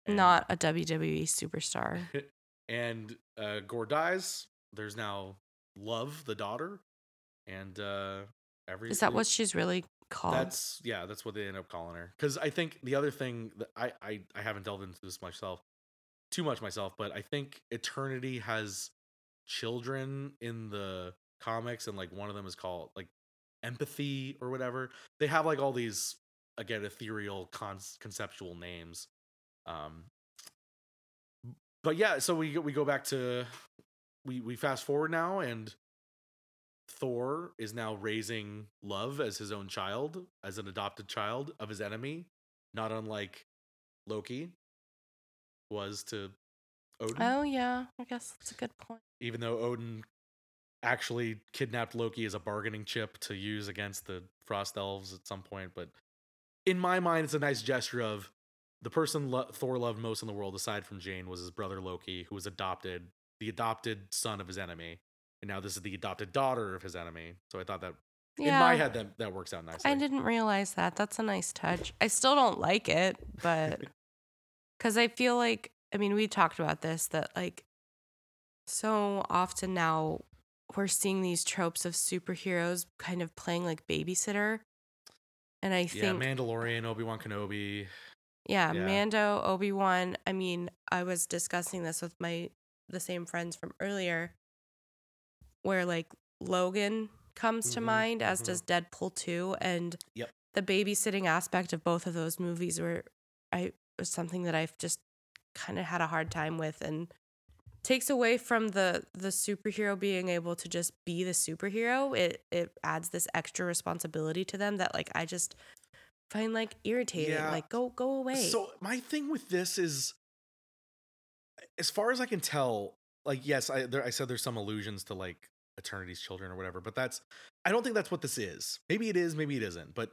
Not a WWE superstar. and uh, Gore dies. There's now Love, the daughter, and uh, every Is that what she's really called? That's yeah, that's what they end up calling her. Because I think the other thing that I, I I haven't delved into this myself, too much myself, but I think Eternity has children in the comics, and like one of them is called like Empathy or whatever. They have like all these again ethereal con- conceptual names. Um, but yeah, so we go- we go back to we we fast forward now and Thor is now raising Love as his own child, as an adopted child of his enemy, not unlike Loki was to Odin. oh, yeah. I guess that's a good point. Even though Odin actually kidnapped Loki as a bargaining chip to use against the Frost Elves at some point, but in my mind, it's a nice gesture of the person lo- Thor loved most in the world, aside from Jane, was his brother Loki, who was adopted, the adopted son of his enemy, and now this is the adopted daughter of his enemy. So I thought that Yeah. in my head that that works out nicely. I didn't realize that. That's a nice touch. I still don't like it, but because I feel like, I mean, we talked about this that like so often now we're seeing these tropes of superheroes kind of playing like babysitter. And I Yeah, think, Mandalorian, Obi Wan Kenobi. Yeah, yeah. Mando, Obi Wan. I mean, I was discussing this with my the same friends from earlier, where like Logan comes to Mhm, mind, as mhm. does Deadpool 2. And Yep. the babysitting aspect of both of those movies were I was something that I've just kind of had a hard time with and takes away from the the superhero being able to just be the superhero. It it adds this extra responsibility to them that like I just find like irritating. Yeah. Like go go away. So my thing with this is, as far as I can tell, like yes, I there, I said there's some allusions to like Eternity's Children or whatever, but that's I don't think that's what this is. Maybe it is, maybe it isn't. But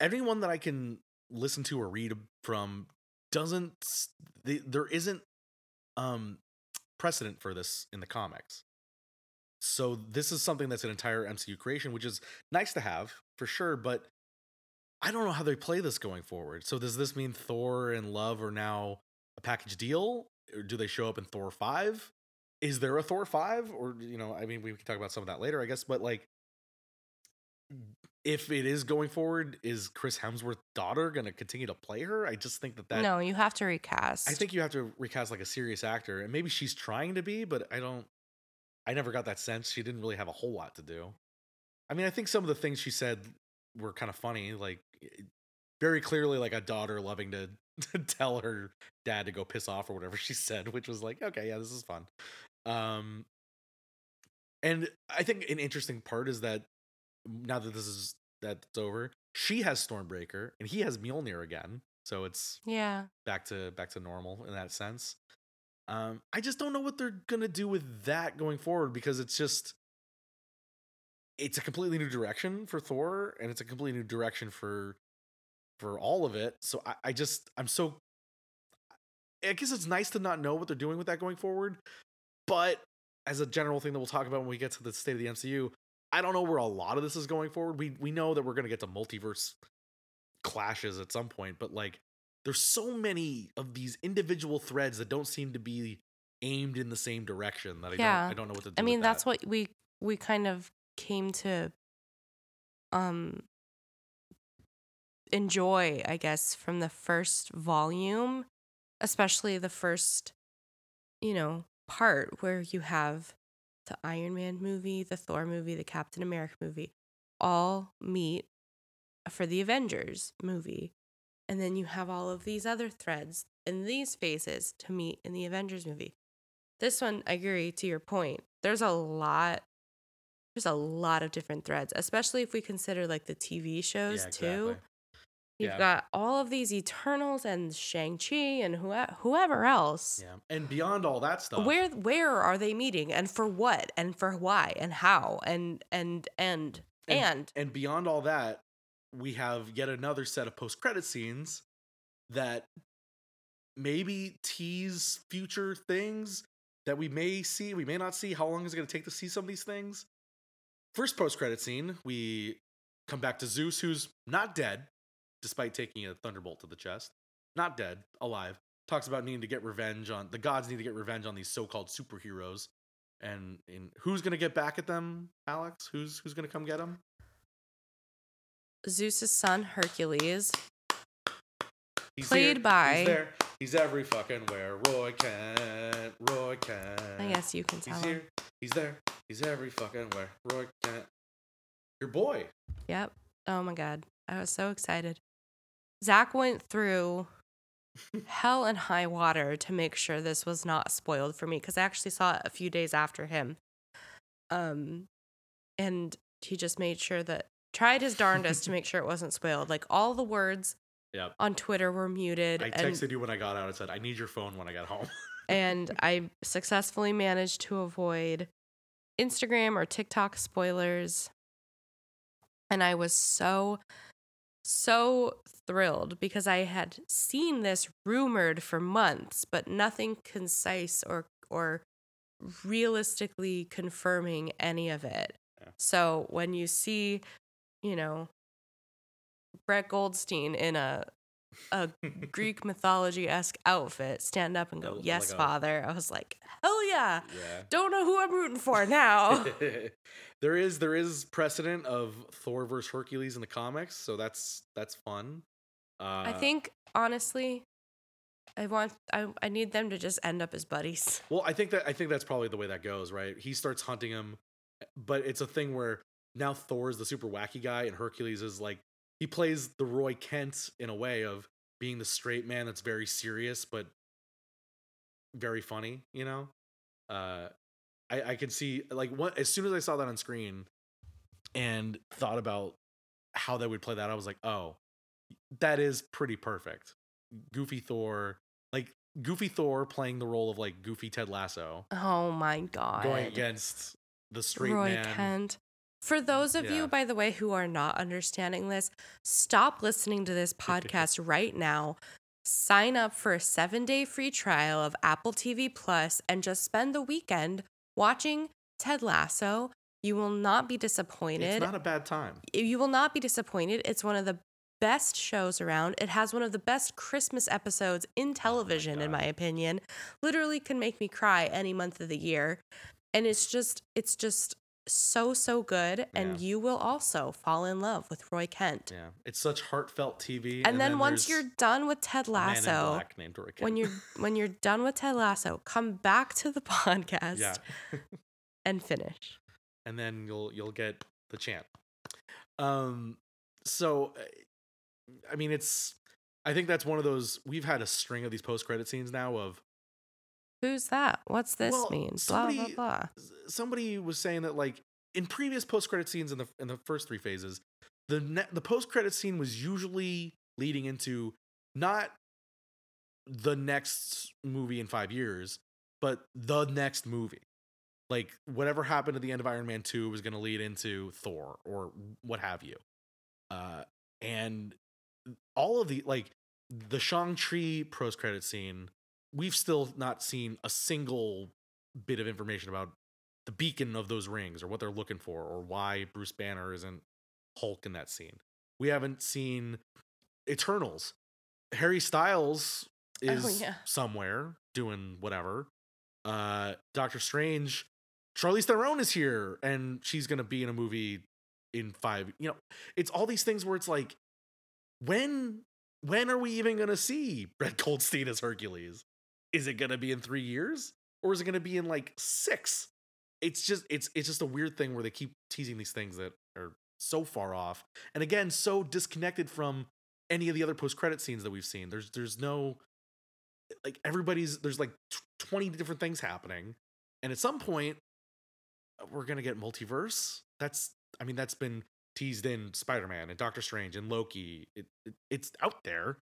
everyone that I can listen to or read from doesn't they, there isn't um precedent for this in the comics. So this is something that's an entire MCU creation, which is nice to have for sure, but I don't know how they play this going forward. So does this mean Thor and Love are now a package deal? Or do they show up in Thor 5? Is there a Thor 5? Or, you know, I mean, we can talk about some of that later, I guess, but like, if it is going forward, is Chris Hemsworth's daughter going to continue to play her? I just think that that. no, you have to recast. I think you have to recast like a serious actor, and maybe she's trying to be, but I don't. I never got that sense. She didn't really have a whole lot to do. I mean, I think some of the things she said were kind of funny, like eh, very clearly like a daughter loving to, to tell her dad to go piss off or whatever she said, which was like, okay, yeah, this is fun. Um, and I think an interesting part is that now that this is that's over, she has Stormbreaker and he has Mjolnir again, so it's yeah. back to back to normal in that sense. Um, I just don't know what they're gonna do with that going forward because it's just it's a completely new direction for Thor and it's a completely new direction for for all of it. So I, I just I'm so I guess it's nice to not know what they're doing with that going forward, but as a general thing that we'll talk about when we get to the state of the MCU, I don't know where a lot of this is going forward. We we know that we're gonna get to multiverse clashes at some point, but like there's so many of these individual threads that don't seem to be aimed in the same direction that I Yeah. don't I don't know what to do. I mean, that's that. what we we kind of came to um enjoy, I guess, from the first volume, especially the first, you know, part where you have the Iron Man movie, the Thor movie, the Captain America movie, all meet for the Avengers movie. And then you have all of these other threads in these phases to meet in the Avengers movie. This one, I agree to your point. There's a lot there's a lot of different threads, especially if we consider like the TV shows Yeah, too. exactly. You've Yeah. got all of these Eternals and Shang-Chi and whoe- whoever else. Yeah, and beyond all that stuff, Where where are they meeting and for what and for why and how and and and and, and beyond all that, we have yet another set of post-credit scenes that maybe tease future things that we may see, we may not see. How long is it going to take to see some of these things? First post-credit scene, we come back to Zeus, who's not dead, despite taking a thunderbolt to the chest. Not dead, alive. Talks about needing to get revenge on the gods need to get revenge on these so-called superheroes. And, and who's gonna get back at them, Alex? Who's who's gonna come get them? Zeus's son Hercules. He's Played here. by- He's there. He's every fucking where. Roy Kent. Roy Kent. I guess you can tell He's him. here. He's there. He's every fucking where. Roy Kent. Your boy. Yep. Oh my god. I was so excited. Zach went through hell and high water to make sure this was not spoiled for me because I actually saw it a few days after him. Um and he just made sure that tried his darndest to make sure it wasn't spoiled. Like all the words Yep. on Twitter were muted I and texted you when I got out and said, I need your phone when I got home. and I successfully managed to avoid Instagram or TikTok spoilers. And I was so, so thrilled because I had seen this rumored for months, but nothing concise or or realistically confirming any of it. Yeah. So when you see, you know, Brett Goldstein in a a Greek mythology esque outfit stand up and go, Yes, a- Father. I was like, Hell yeah. yeah. Don't know who I'm rooting for now. there is there is precedent of Thor versus Hercules in the comics, so that's that's fun. Uh, I think, honestly, I want, I, I need them to just end up as buddies. Well, I think that I think that's probably the way that goes, right? He starts hunting him, but it's a thing where now Thor's the super wacky guy, and Hercules is like he plays the Roy Kent in a way of being the straight man that's very serious but very funny, you know? Uh I I could see like what as soon as I saw that on screen and thought about how they would play that, I was like, "Oh, that is pretty perfect." Goofy Thor, like Goofy Thor playing the role of like Goofy Ted Lasso, Oh my god. going against the straight Roy man. Kent. For those of Yeah. you, by the way, who are not understanding this, stop listening to this podcast right now. Sign up for a seven day free trial of Apple TV Plus and just spend the weekend watching Ted Lasso. You will not be disappointed. It's not a bad time. you will not be disappointed. It's one of the best shows around. It has one of the best Christmas episodes in oh television, in my opinion. Literally can make me cry any month of the year. And it's just, it's just so, so good. And Yeah. you will also fall in love with Roy Kent. Yeah, it's such heartfelt TV. And, then, once you're done with Ted a man in Lasso, black named Roy when you're when you're done with Ted Lasso, come back to the podcast yeah, and finish. and then you'll you'll get the chant. Um, so I mean, it's I think that's one of those we've had a string of these post credit scenes now of Who's that? What's this Well, mean? Blah somebody- blah blah. s- somebody was saying that like in previous post credit scenes in the in the first three phases, the ne- the post credit scene was usually leading into not the next movie in five years, but the next movie. Like whatever happened at the end of Iron Man two was going to lead into Thor or what have you. Uh, and all of the like the Shang Chi post credit scene, we've still not seen a single bit of information about the beacon of those rings or what they're looking for or why Bruce Banner isn't Hulk in that scene. We haven't seen Eternals. Harry Styles is Oh, yeah. somewhere doing whatever. Uh Doctor Strange, Charlize Theron is here and she's going to be in a movie in 5. You know, it's all these things where it's like when when are we even going to see Brett Goldstein as Hercules? Is it going to be in 3 years or is it going to be in like 6? It's just it's it's just a weird thing where they keep teasing these things that are so far off and again so disconnected from any of the other post credit scenes that we've seen. There's there's no like everybody's there's like tw- 20 different things happening and at some point uh, we're going to get multiverse. That's I mean that's been teased in Spider-Man and Doctor Strange and Loki. It, it it's out there.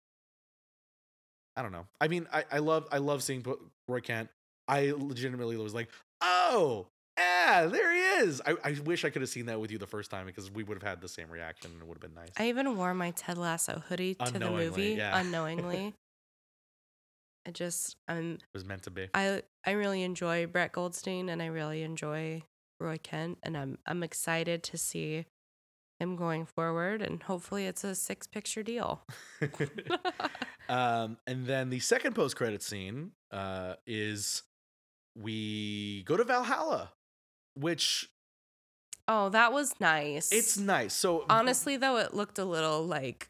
I don't know. I mean, I, I love I love seeing Roy Kent. I legitimately was like, oh, yeah, there he is. I, I wish I could have seen that with you the first time because we would have had the same reaction and it would have been nice. I even wore my Ted Lasso hoodie to the movie yeah. unknowingly. I just I'm it was meant to be. I I really enjoy Brett Goldstein and I really enjoy Roy Kent and I'm I'm excited to see him going forward and hopefully it's a six picture deal. um, and then the second post credit scene uh, is we go to Valhalla, which Oh, that was nice. it's nice. So honestly though it looked a little like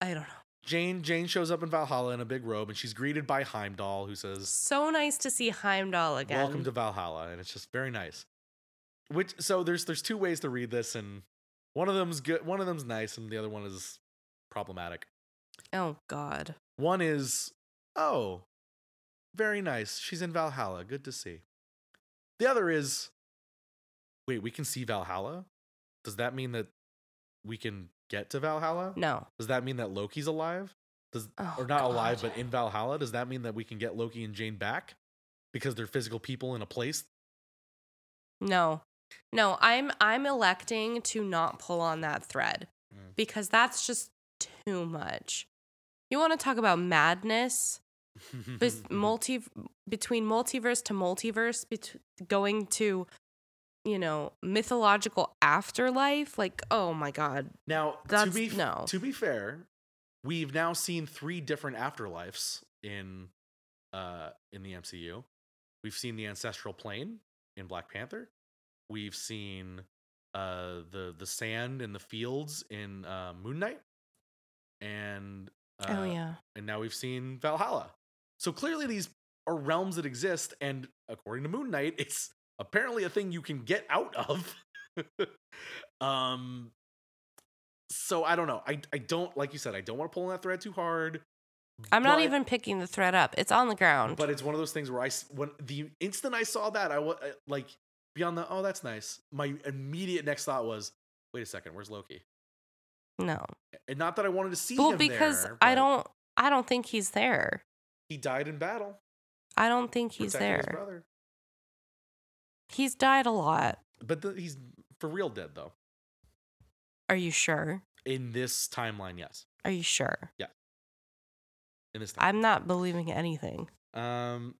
I don't know. Jane Jane shows up in Valhalla in a big robe, and she's greeted by Heimdall, who says, So nice to see Heimdall again. "Welcome to Valhalla," and it's just very nice. Which so there's there's two ways to read this, and one of them's good, one of them's nice, and the other one is problematic. Oh god. One is, oh, very nice. She's in Valhalla. Good to see. The other is, wait, we can see Valhalla? Does that mean that we can get to Valhalla? No. Does that mean that Loki's alive? Does Oh, or not alive, but in Valhalla? Does that mean that we can get Loki and Jane back because they're physical people in a place? No. No, I'm I'm electing to not pull on that thread Mm. because that's just too much. You want to talk about madness? Bes- multi between multiverse to multiverse bet- going to you know mythological afterlife like oh my god now, to That's- be f- no. to be fair, we've now seen three different afterlives in uh in the MCU. We've seen the ancestral plane in Black Panther. We've seen uh the the sand in the fields in uh Moon Knight. And uh, oh yeah and now we've seen Valhalla. So clearly these are realms that exist, and according to Moon Knight, it's apparently a thing you can get out of. um, so I don't know. I I don't like you said. I don't want to pull on that thread too hard. I'm not even picking the thread up. It's on the ground. But it's one of those things where I when the instant I saw that I was like beyond the oh that's nice. My immediate next thought was wait a second, where's Loki? no. And not that I wanted to see Well, him because there, I don't I don't think he's there. He died in battle. I don't think he's there. brother. He's died a lot. But the, he's for real dead though. Are you sure? In this timeline, yes. Are you sure? Yeah. In this time. I'm not believing anything. Um.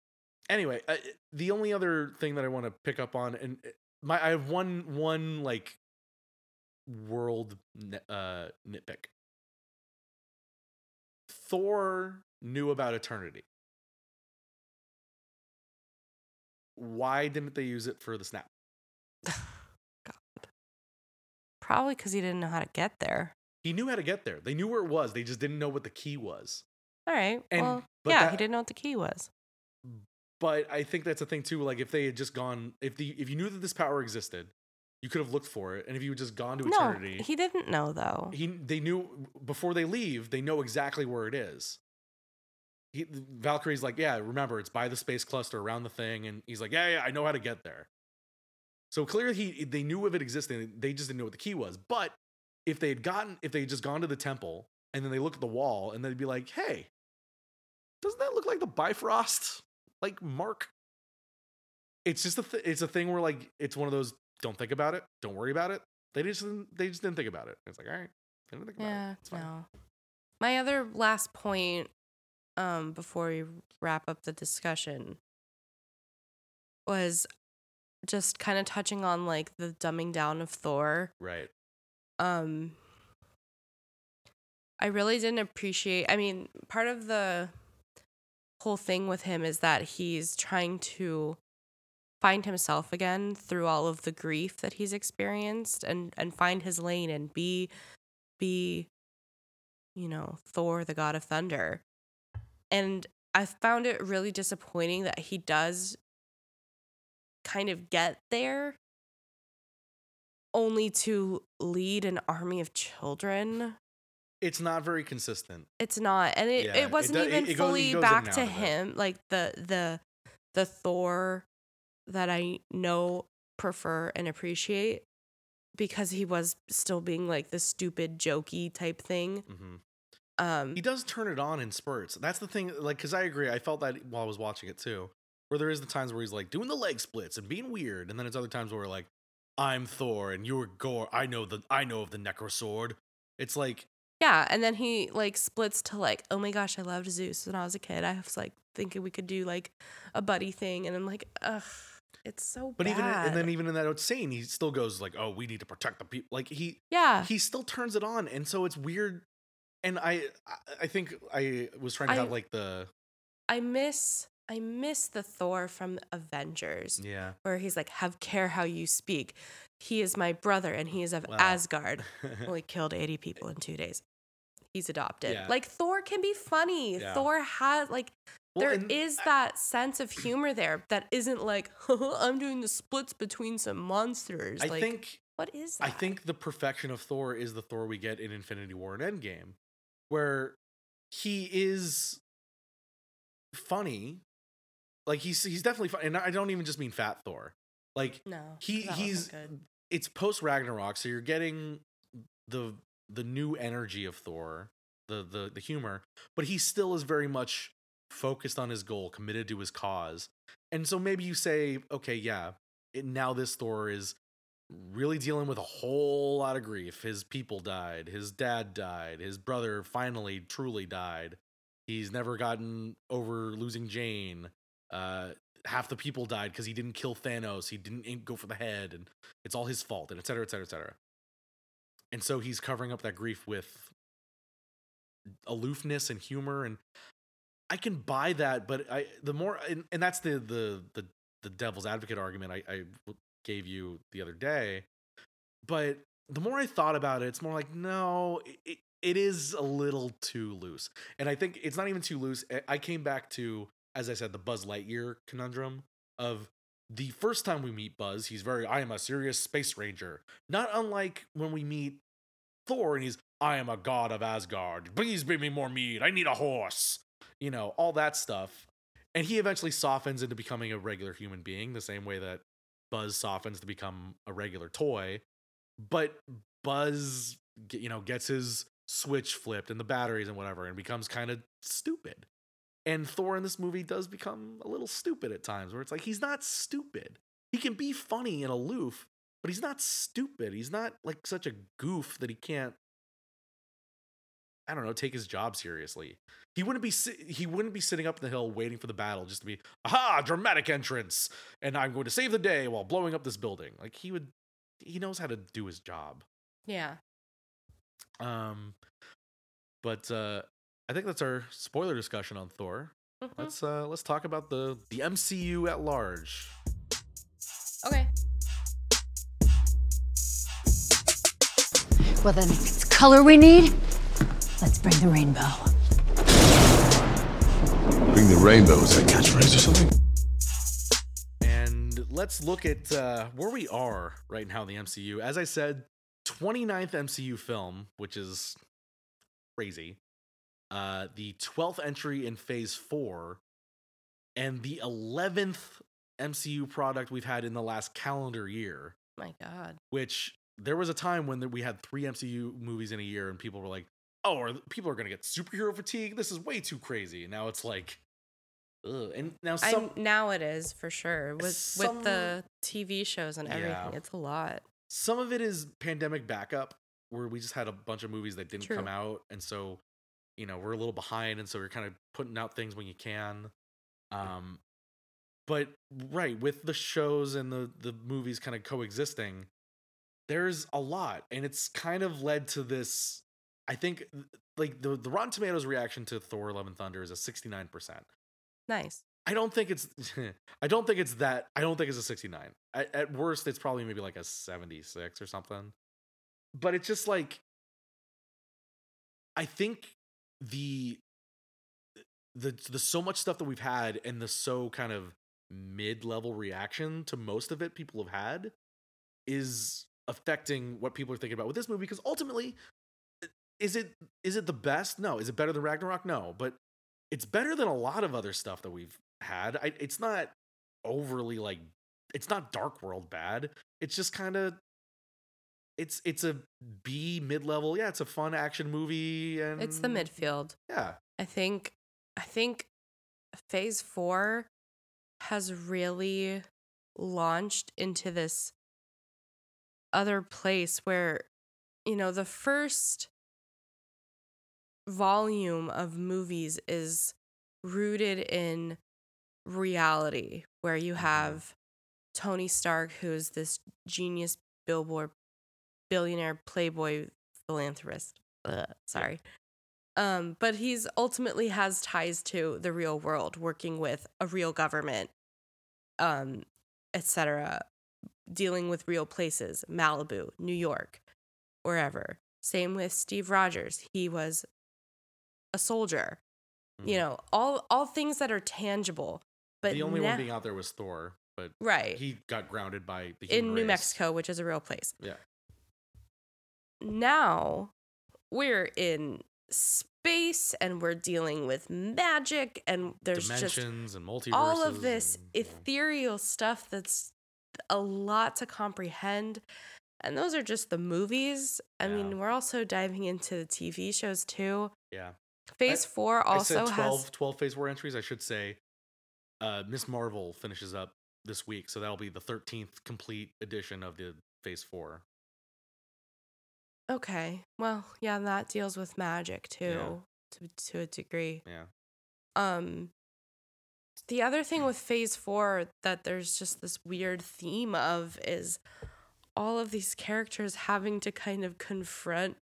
Anyway, uh, the only other thing that I want to pick up on, and uh, my I have one one like world uh nitpick. Thor knew about eternity. Why didn't they use it for the snap? God. Probably because he didn't know how to get there. He knew how to get there. They knew where it was. They just didn't know what the key was. All right. And- well, yeah, that- he didn't know what the key was. But I think that's a thing too. Like if they had just gone, if the if you knew that this power existed, you could have looked for it. And if you had just gone to eternity, No, he didn't know though. he they knew before they leave they know exactly where it is he, valkyrie's like yeah remember it's by the space cluster around the thing and he's like yeah yeah i know how to get there so clearly he they knew of it existing they just didn't know what the key was but if they had gotten if they had just gone to the temple and then they look at the wall and they'd be like hey doesn't that look like the bifrost like mark it's just a th- it's a thing where like it's one of those don't think about it don't worry about it they just didn't, they just didn't think about it it's like all right they didn't think about Yeah, it it's fine no. My other last point, um, before we wrap up the discussion, was just kind of touching on like the dumbing down of Thor. right Um, I really didn't appreciate. I mean, part of the whole thing with him is that he's trying to find himself again through all of the grief that he's experienced and and find his lane and be be you know Thor the god of thunder. And I found it really disappointing that he does kind of get there only to lead an army of children it's not very consistent. It's not and it, Yeah, it it wasn't do- even it- it goes- it fully goes in back to him like the the the thor that i know prefer and appreciate because he was still being like the stupid jokey type thing. Hmm um he does turn it on in spurts. That's the thing like because i agree i felt that while i was watching it too where there is the times where he's like doing the leg splits and being weird and then it's other times where we're like i'm thor and you're Gorr i know the i know of the Necrosword it's like yeah and then he like splits to like oh my gosh i loved zeus when i was a kid i was like thinking we could do like a buddy thing and i'm like ugh it's so bad. but even and then even in that scene he still goes like oh we need to protect the people like he yeah he still turns it on and so it's weird and i I- think i was trying to I- have like the I miss I miss the Thor from Avengers yeah where he's like, "Have care how you speak." He is my brother, and he is of Wow. Asgard. Only killed eighty people in two days. He's adopted. Yeah. Like Thor can be funny. Yeah. Thor has like Well, there is I- that sense of humor there that isn't like I'm doing the splits between some monsters. i like, think what is that? I think the perfection of Thor is the Thor we get in Infinity War and Endgame, where he is funny. Like he's he's definitely funny, and I don't even just mean fat Thor. Like no. he he's it's post Ragnarok, so you're getting the the new energy of Thor, the the the humor, but he still is very much focused on his goal, committed to his cause. And so maybe you say, okay, yeah, it, now this Thor is really dealing with a whole lot of grief. His people died, his dad died, his brother finally truly died. He's never gotten over losing Jane. Uh, half the people died because he didn't kill Thanos. He didn't go for the head, and it's all his fault, and et cetera, et cetera, et cetera. And so he's covering up that grief with aloofness and humor, and I can buy that. But I, the more, and, and that's the the the the devil's advocate argument I gave you the other day. But the more I thought about it, it's more like no, it, it is a little too loose, and I think it's not even too loose. I- I came back to, as I said, the Buzz Lightyear conundrum of the first time we meet Buzz, he's very, I am a serious space ranger. Not unlike when we meet Thor and he's I am a god of Asgard. Please bring me more meat. I need a horse. You know, all that stuff. And he eventually softens into becoming a regular human being, the same way that Buzz softens to become a regular toy. But Buzz, you know, gets his switch flipped and the batteries and whatever and becomes kind of stupid. And Thor in this movie does become a little stupid at times, where it's like he's not stupid. He can be funny and aloof, but he's not stupid. He's not like such a goof that he can't I don't know, take his job seriously. He wouldn't be si- he wouldn't be sitting up in the hill waiting for the battle just to be aha dramatic entrance and I'm going to save the day while blowing up this building. Like he would he knows how to do his job. Yeah. Um but uh I think that's our spoiler discussion on Thor. Mhm. Let's uh let's talk about the the MCU at large. Okay. Well, then, if it's color we need, let's bring the rainbow. Bring the rainbow. Is that catchphrase or something? And let's look at uh, where we are right now in the MCU. As I said, 29th MCU film, which is crazy. Uh, the 12th entry in phase four, and the 11th MCU product we've had in the last calendar year, My God. which there was a time when we had three MCU movies in a year, and people were like, oh, are, people are going to get superhero fatigue. This is way too crazy. And now it's like, ugh. And now some. I'm now it is for sure with Some- with the TV shows and everything. Yeah. It's a lot. some of it is pandemic backup where we just had a bunch of movies that didn't True. come out and so you know we're a little behind and so we're kind of putting out things when you can um but right with the shows and the the movies kind of coexisting there's a lot and it's kind of led to this i think like the, the rotten tomatoes reaction to thor love and thunder is a 69% Nice. I don't think it's I don't think it's that I don't think it's a 69. At, at worst it's probably maybe like a 76 or something. But it's just like I think the the the so much stuff that we've had and the so kind of mid-level reaction to most of it people have had is affecting what people are thinking about with this movie because ultimately is it is it the best? No. Is it better than Ragnarok? No. But it's better than a lot of other stuff that we've had. I, it's not overly like it's not Dark World bad. It's just kind of it's it's a B mid level. Yeah, it's a fun action movie and It's the midfield. Yeah, I think I think phase 4 has really launched into this other place where you know the first volume of movies is rooted in reality where you mm-hmm. have Tony Stark who's this genius billboard billionaire playboy philanthropist Ugh, sorry. Um but he's ultimately has ties to the real world working with a real government um etc dealing with real places Malibu New York wherever. Same with Steve Rogers. He was a soldier. You Mhm. know all all things that are tangible but the only na- one being out there was Thor, but right. he got grounded by the in New race. Mexico which is a real place. Yeah, now we're in space and we're dealing with magic and there's just and multiverses. all of this and, ethereal stuff that's a lot to comprehend and those are just the movies i Yeah. mean we're also diving into the tv shows too yeah. phase I- 4 I also said 12, has 12 phase four entries. I should say, uh, Miss Marvel finishes up this week, so that'll be the thirteenth complete edition of the phase four. Okay well yeah that deals with magic too to, to a degree Yeah, Um the other thing with phase 4 that there's just this weird theme of is all of these characters having to kind of confront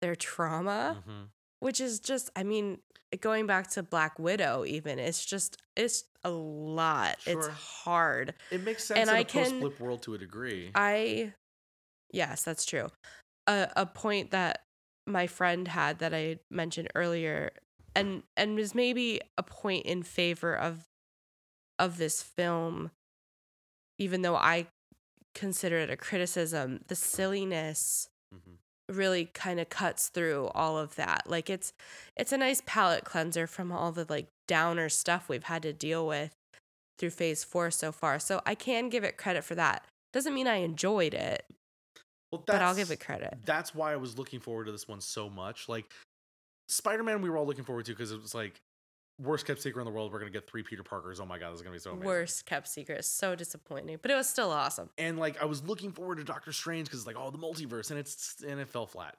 their trauma, Mhm. which is just I mean, going back to Black Widow even, it's just it's a lot. It's hard. it makes sense And in I a can- post blip world to a degree. I yes, that's true. A a point that my friend had that I mentioned earlier and and was maybe a point in favor of of this film even though I consider it a criticism, the silliness Mhm. really kind of cuts through all of that. Like it's it's a nice palate cleanser from all the like downer stuff we've had to deal with through phase 4 so far. So I can give it credit for that. Doesn't mean I enjoyed it, Well, but I'll give it credit. That's why I was looking forward to this one so much. Like Spider Man, we were all looking forward to because it was like worst kept secret in the world. We're gonna get three Peter Parkers. Oh my god, this is gonna be so amazing. Worst kept secret. So disappointing, but it was still awesome. And like I was looking forward to Doctor Strange because it's like oh the multiverse, and it's and it fell flat.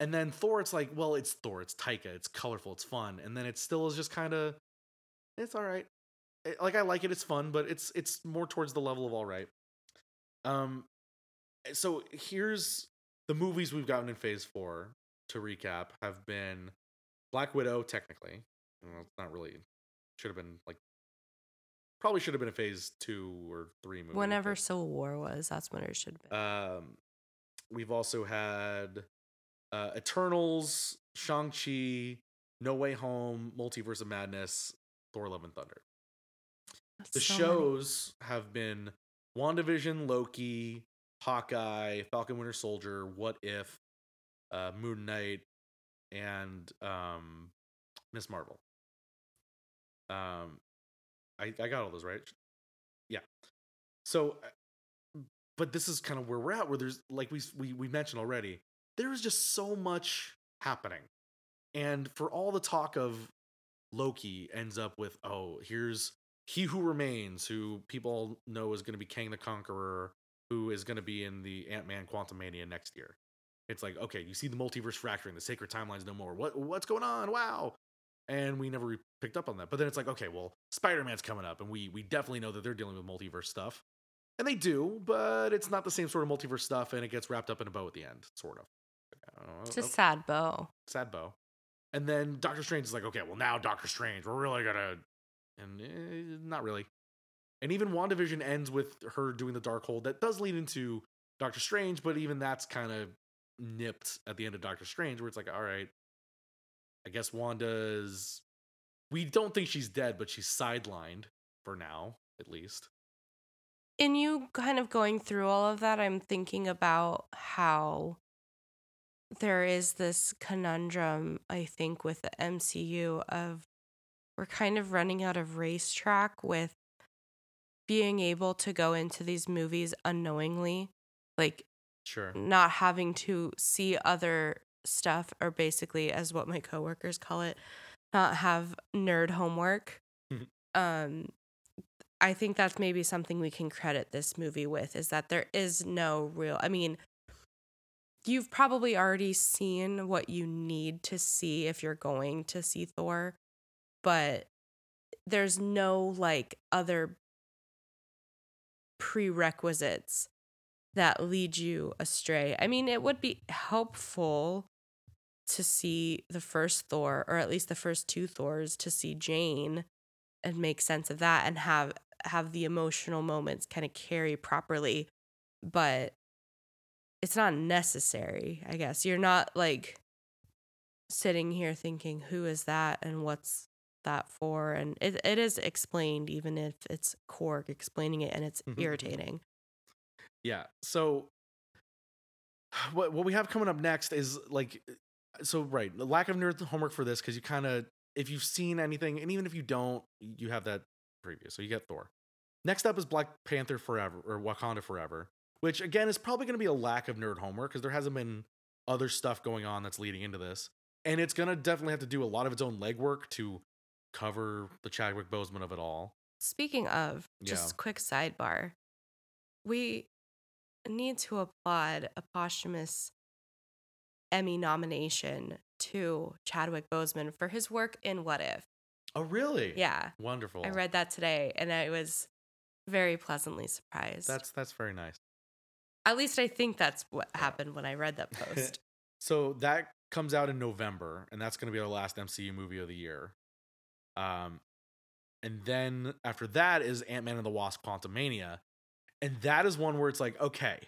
And then Thor, it's like well it's Thor, it's Taika, it's colorful, it's fun, and then it still is just kind of it's all right. It- like I like it, it's fun, but it's it's more towards the level of all right. Um, so here's the movies we've gotten in Phase Four. To recap, have been Black Widow, technically. Well, it's not really. Should have been like. Probably should have been a Phase Two or Three movie. Whenever but- Civil War was, that's when it should have been. um, we've also had uh, Eternals, Shang Chi, No Way Home, Multiverse of Madness, Thor: Love and Thunder. That's The so many. shows have been WandaVision, Loki, Hawkeye, Falcon Winter Soldier, What If, uh, Moon Knight, and um, Miss Marvel. Um, I I got all those right. Yeah. So, uh, but this is kind of where we're at. Where there's like we we we mentioned already, there is just so much happening, and for all the talk of Loki ends up with oh here's he who remains, who people know is going to be Kang the Conqueror, who is going to be in the Ant Man Quantumania next year. It's like, okay, you see the multiverse fracturing, the sacred timelines no more. What what's going on? Wow. And we never re- picked up on that. But then it's like, okay, well, Spider Man's coming up, and we we definitely know that they're dealing with multiverse stuff, and they do, but it's not the same sort of multiverse stuff, and it gets wrapped up in a bow at the end, sort of. Know, It's a oh, sad bow. sad bow. And then Doctor Strange is like, okay, well now Doctor Strange, we're really gonna, and eh, not really. And even WandaVision ends with her doing the Darkhold. That does lead into Doctor Strange, but even that's kind of nipped at the end of Doctor Strange, where it's like, all right, I guess Wanda's. We don't think she's dead, but she's sidelined for now, at least. in you kind of going through all of that, I'm thinking about how there is this conundrum, I think, with the MCU of we're kind of running out of racetrack with being able to go into these movies unknowingly, like Sure. not having to see other stuff, or basically, as what my coworkers call it, not have nerd homework. um, I think that's maybe something we can credit this movie with is that there is no real. I mean, you've probably already seen what you need to see if you're going to see Thor, but there's no like other prerequisites that lead you astray. I mean, it would be helpful to see the first Thor, or at least the first two Thors, to see Jane and make sense of that and have have the emotional moments kind of carry properly. But it's not necessary, I guess. You're not like sitting here thinking, who is that and what's that for? And it, it is explained, even if it's Korg explaining it and it's Mhm. irritating. Yeah. So what what we have coming up next is like so right, the lack of nerd homework for this because you kind of if you've seen anything, and even if you don't, you have that preview. So you get Thor. Next up is Black Panther Forever or Wakanda Forever, which again is probably going to be a lack of nerd homework because there hasn't been other stuff going on that's leading into this, and it's going to definitely have to do a lot of its own legwork to cover the Chadwick Boseman of it all. Speaking of, just Yeah. quick sidebar. We need to applaud a posthumous Emmy nomination to Chadwick Boseman for his work in What If. Oh, really? Yeah. Wonderful. I read that today and I was very pleasantly surprised. That's that's very nice. At least I think that's what happened when I read that post. So that comes out in November, and that's going to be our last MCU movie of the year. Um, and then after that is Ant Man and the Wasp: Quantumania, and that is one where it's like, okay,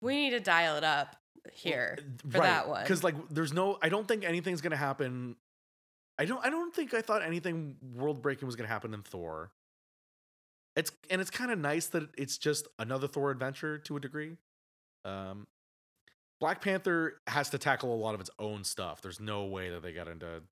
we need to dial it up here for that one. because like, there's no, I don't think anything's going to happen. I don't, I don't think I thought anything world breaking was going to happen in Thor. It's and it's kind of nice that it's just another Thor adventure to a degree. Um, Black Panther has to tackle a lot of its own stuff. There's no way that they got into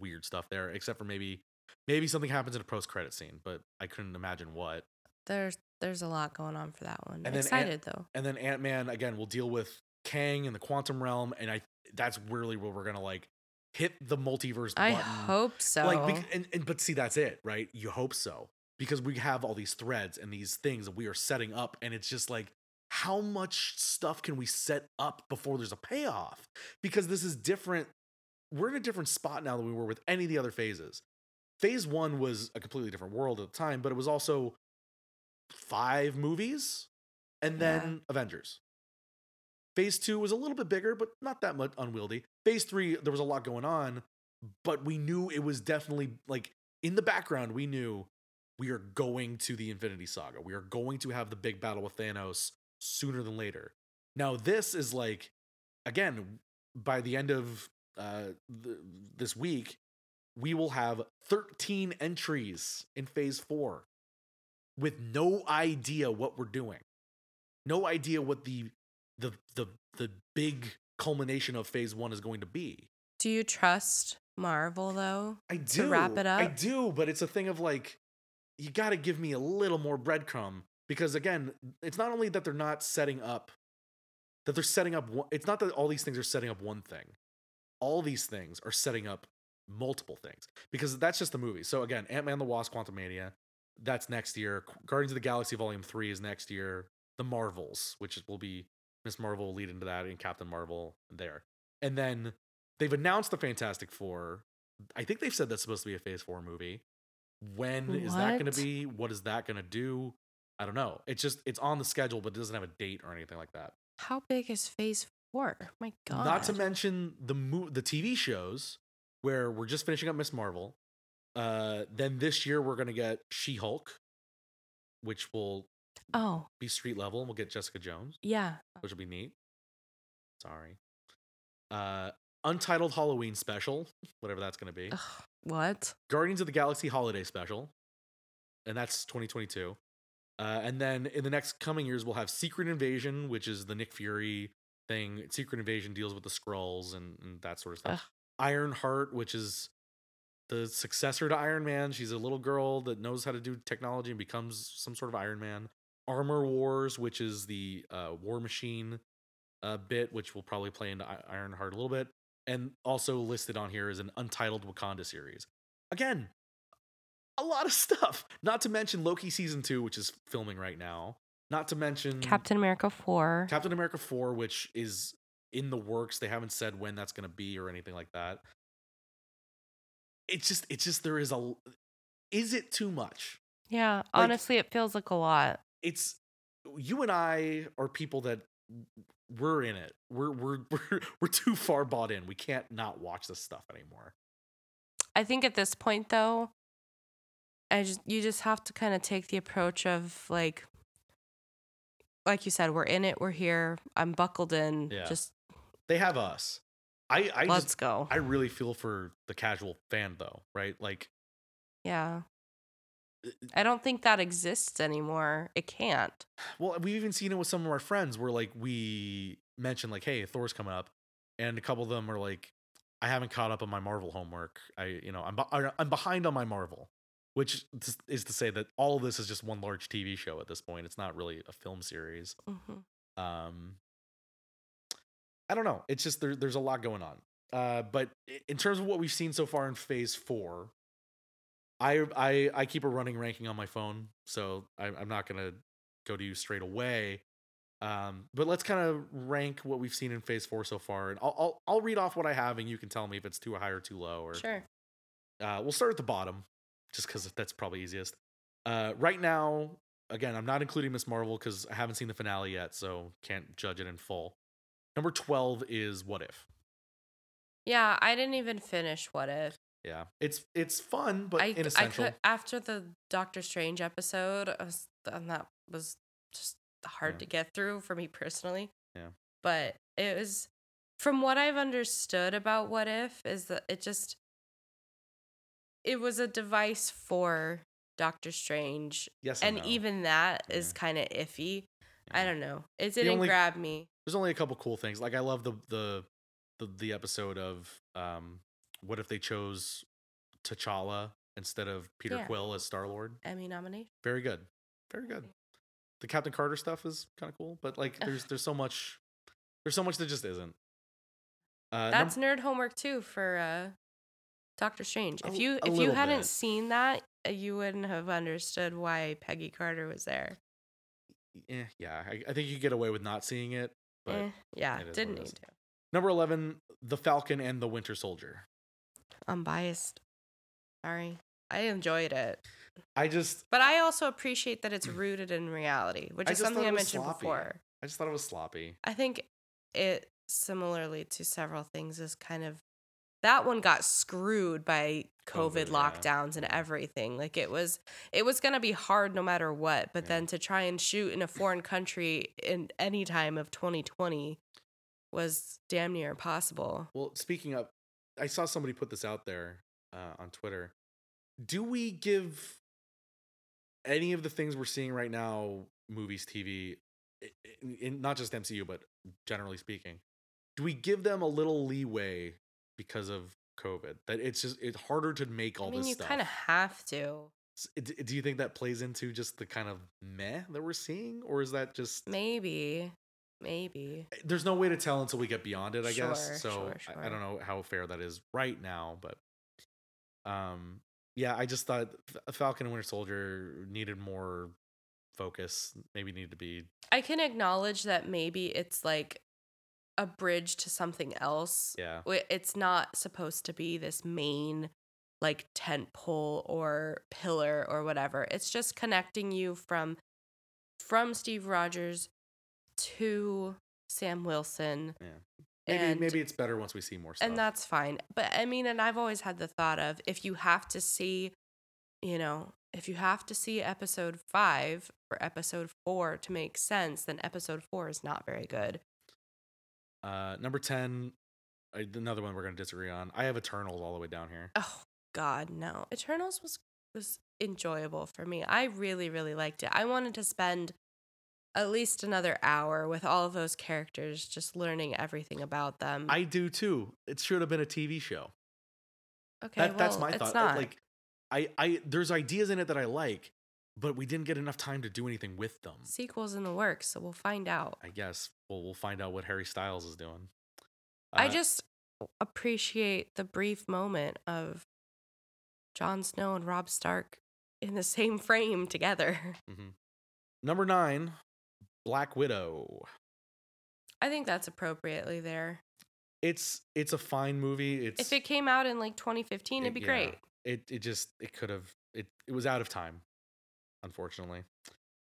weird stuff there, except for maybe maybe something happens in a post credit scene, but I couldn't imagine what. There's there's a lot going on for that one. And then Ant- Excited though. And then Ant Man again will deal with Kang and the quantum realm, and I that's really where we're gonna like hit the multiverse. I button. hope so. Like, and, and but see, that's it, right? You hope so because we have all these threads and these things that we are setting up, and it's just like, how much stuff can we set up before there's a payoff? Because this is different. We're in a different spot now than we were with any of the other phases. Phase one was a completely different world at the time, but it was also five movies and then Avengers. Phase two was a little bit bigger, but not that much unwieldy. Phase three, there was a lot going on, but we knew it was definitely like in the background, we knew we are going to the Infinity Saga. We are going to have the big battle with Thanos sooner than later. Now, this is like, again, by the end of uh, th- this week, we will have 13 entries in phase four with no idea what we're doing. No idea what the the the the big culmination of phase one is going to be. Do you trust Marvel though? I do. To wrap it up. I do, but it's a thing of like, you got to give me a little more breadcrumb because again, it's not only that they're not setting up, that they're setting up. One, it's not that all these things are setting up one thing. All these things are setting up multiple things because that's just the movie. So again, Ant Man the Wasp: Quantumania, that's next year. Guardians of the Galaxy Volume Three is next year. The Marvels, which will be Miss Marvel will lead into that, and Captain Marvel there. And then they've announced the Fantastic Four. I think they've said that's supposed to be a Phase Four movie. When is that going to be? What is that going to do? I don't know. It's just it's on the schedule, but it doesn't have a date or anything like that. How big is Phase Four? My God. Not to mention the mo- the TV shows where we're just finishing up Miss Marvel. Uh, then this year we're gonna get She Hulk, which will Oh be street level, and we'll get Jessica Jones, yeah. which will be neat. Sorry. Uh, Untitled Halloween special, whatever that's gonna be. Ugh, what? Guardians of the Galaxy Holiday Special, and that's 2022. Uh, and then in the next coming years, we'll have Secret Invasion, which is the Nick Fury thing. Secret Invasion deals with the Skrulls and, and that sort of stuff. Ugh. Ironheart, which is the successor to Iron Man. She's a little girl that knows how to do technology and becomes some sort of Iron Man. Armor Wars, which is the uh, War Machine uh, bit, which will probably play into I- Ironheart a little bit. And also listed on here is an untitled Wakanda series. Again, a lot of stuff. Not to mention Loki season two, which is filming right now. Not to mention Captain America Four. Captain America 4, which is in the works. They haven't said when that's going to be or anything like that. It's just, it's just, there is a, is it too much? yeah. Honestly, it feels like a lot. It's, you and I are people that we're in it. We're, we're, we're, we're too far bought in. We can't not watch this stuff anymore. I think at this point though, I just you just have to kind of take the approach of like like you said, we're in it, we're here, I'm buckled in. Yeah. Just They have us. I, I let's just, go. I really feel for the casual fan though, right? Like, yeah. uh, I don't think that exists anymore. It can't. Well, we've even seen it with some of our friends where like we mentioned like, hey, Thor's coming up, and a couple of them are like, I haven't caught up on my Marvel homework. I, you know, I'm I'm behind on my Marvel, which is- to say that all of this is just one large TV show at this point. It's not really a film series. Mhm. Um, I don't know. It's just there, there's a lot going on. Uh, but in terms of what we've seen so far in Phase Four, I I I keep a running ranking on my phone, so I, I'm not gonna go to you straight away. Um, but let's kind of rank what we've seen in Phase Four so far, and I'll, I'll I'll read off what I have, and you can tell me if it's too high or too low. Or Sure. uh, we'll start at the bottom, just because that's probably easiest. Uh, right now, again, I'm not including Miss Marvel because I haven't seen the finale yet, so can't judge it in full. Number twelve is What If. Yeah, I didn't even finish What If. Yeah, it's it's fun, but I, I inessential. could after the Doctor Strange episode, I was, and that was just hard Yeah. to get through for me personally. Yeah. But it was from what I've understood about What If is that it just it was a device for Doctor Strange. Yes and and no. even that is Yeah. kind of iffy. I don't know. It didn't only- grab me. There's only a couple cool things. Like I love the the the, the episode of um, what if they chose T'Challa instead of Peter Yeah. Quill as Star Lord? Emmy nomination. Very good, very good. The Captain Carter stuff is kind of cool, but like there's there's so much there's so much that just isn't. Uh, num- That's nerd homework too for uh, Doctor Strange. If you if you hadn't bit. seen that, uh, you wouldn't have understood why Peggy Carter was there. eh, yeah, I, I think you get away with not seeing it, but Eh, yeah, it didn't need to. number eleven, the Falcon and the Winter Soldier. I'm biased. Sorry. I enjoyed it. I just But I also appreciate that it's rooted in reality, which I is something I mentioned sloppy. before. I just thought it was sloppy. I think it similarly to several things is kind of that one got screwed by COVID, COVID, yeah. lockdowns and everything. Like it was it was going to be hard no matter what, but Yeah. then to try and shoot in a foreign country in any time of 2020 was damn near impossible. Well, speaking of, I saw somebody put this out there uh, on Twitter. Do we give any of the things we're seeing right now, movies, TV, in, in not just MCU, but generally speaking, do we give them a little leeway because of COVID? That it's just it's harder to make all I mean, this you stuff. kind of have to. Do you think that plays into just the kind of meh that we're seeing, or is that just Maybe. Maybe. there's no way to tell until we get beyond it, I Sure, guess. So sure, I, I don't know how fair that is right now, but um, yeah, I just thought Falcon and Winter Soldier needed more focus. Maybe needed to be I can acknowledge that maybe it's like a bridge to something else. yeah, It's not supposed to be this main like tent pole or pillar or whatever. It's just connecting you from from Steve Rogers to Sam Wilson. yeah. Maybe and, maybe it's better once we see more stuff. and that's fine. But I mean, and I've always had the thought of if you have to see, you know, if you have to see episode five or episode four to make sense, then episode four is not very good. Uh, number ten, I, another one we're gonna disagree on. I have Eternals all the way down here. Oh God, no! Eternals was was enjoyable for me. I really, really liked it. I wanted to spend at least another hour with all of those characters, just learning everything about them. I do too. It should have been a TV show. okay, That, that's well, my it's thought. Not. Like, I, I, there's ideas in it that I like, but we didn't get enough time to do anything with them. sequels in the works, so we'll find out. I guess we'll we'll find out what Harry Styles is doing. I Uh, just appreciate the brief moment of Jon Snow and Rob Stark in the same frame together. mhm. number nine, Black Widow. I think that's appropriately there. It's it's a fine movie. It's If it came out in like 2015, it'd be yeah, great. It it just it could have it it was out of time, unfortunately.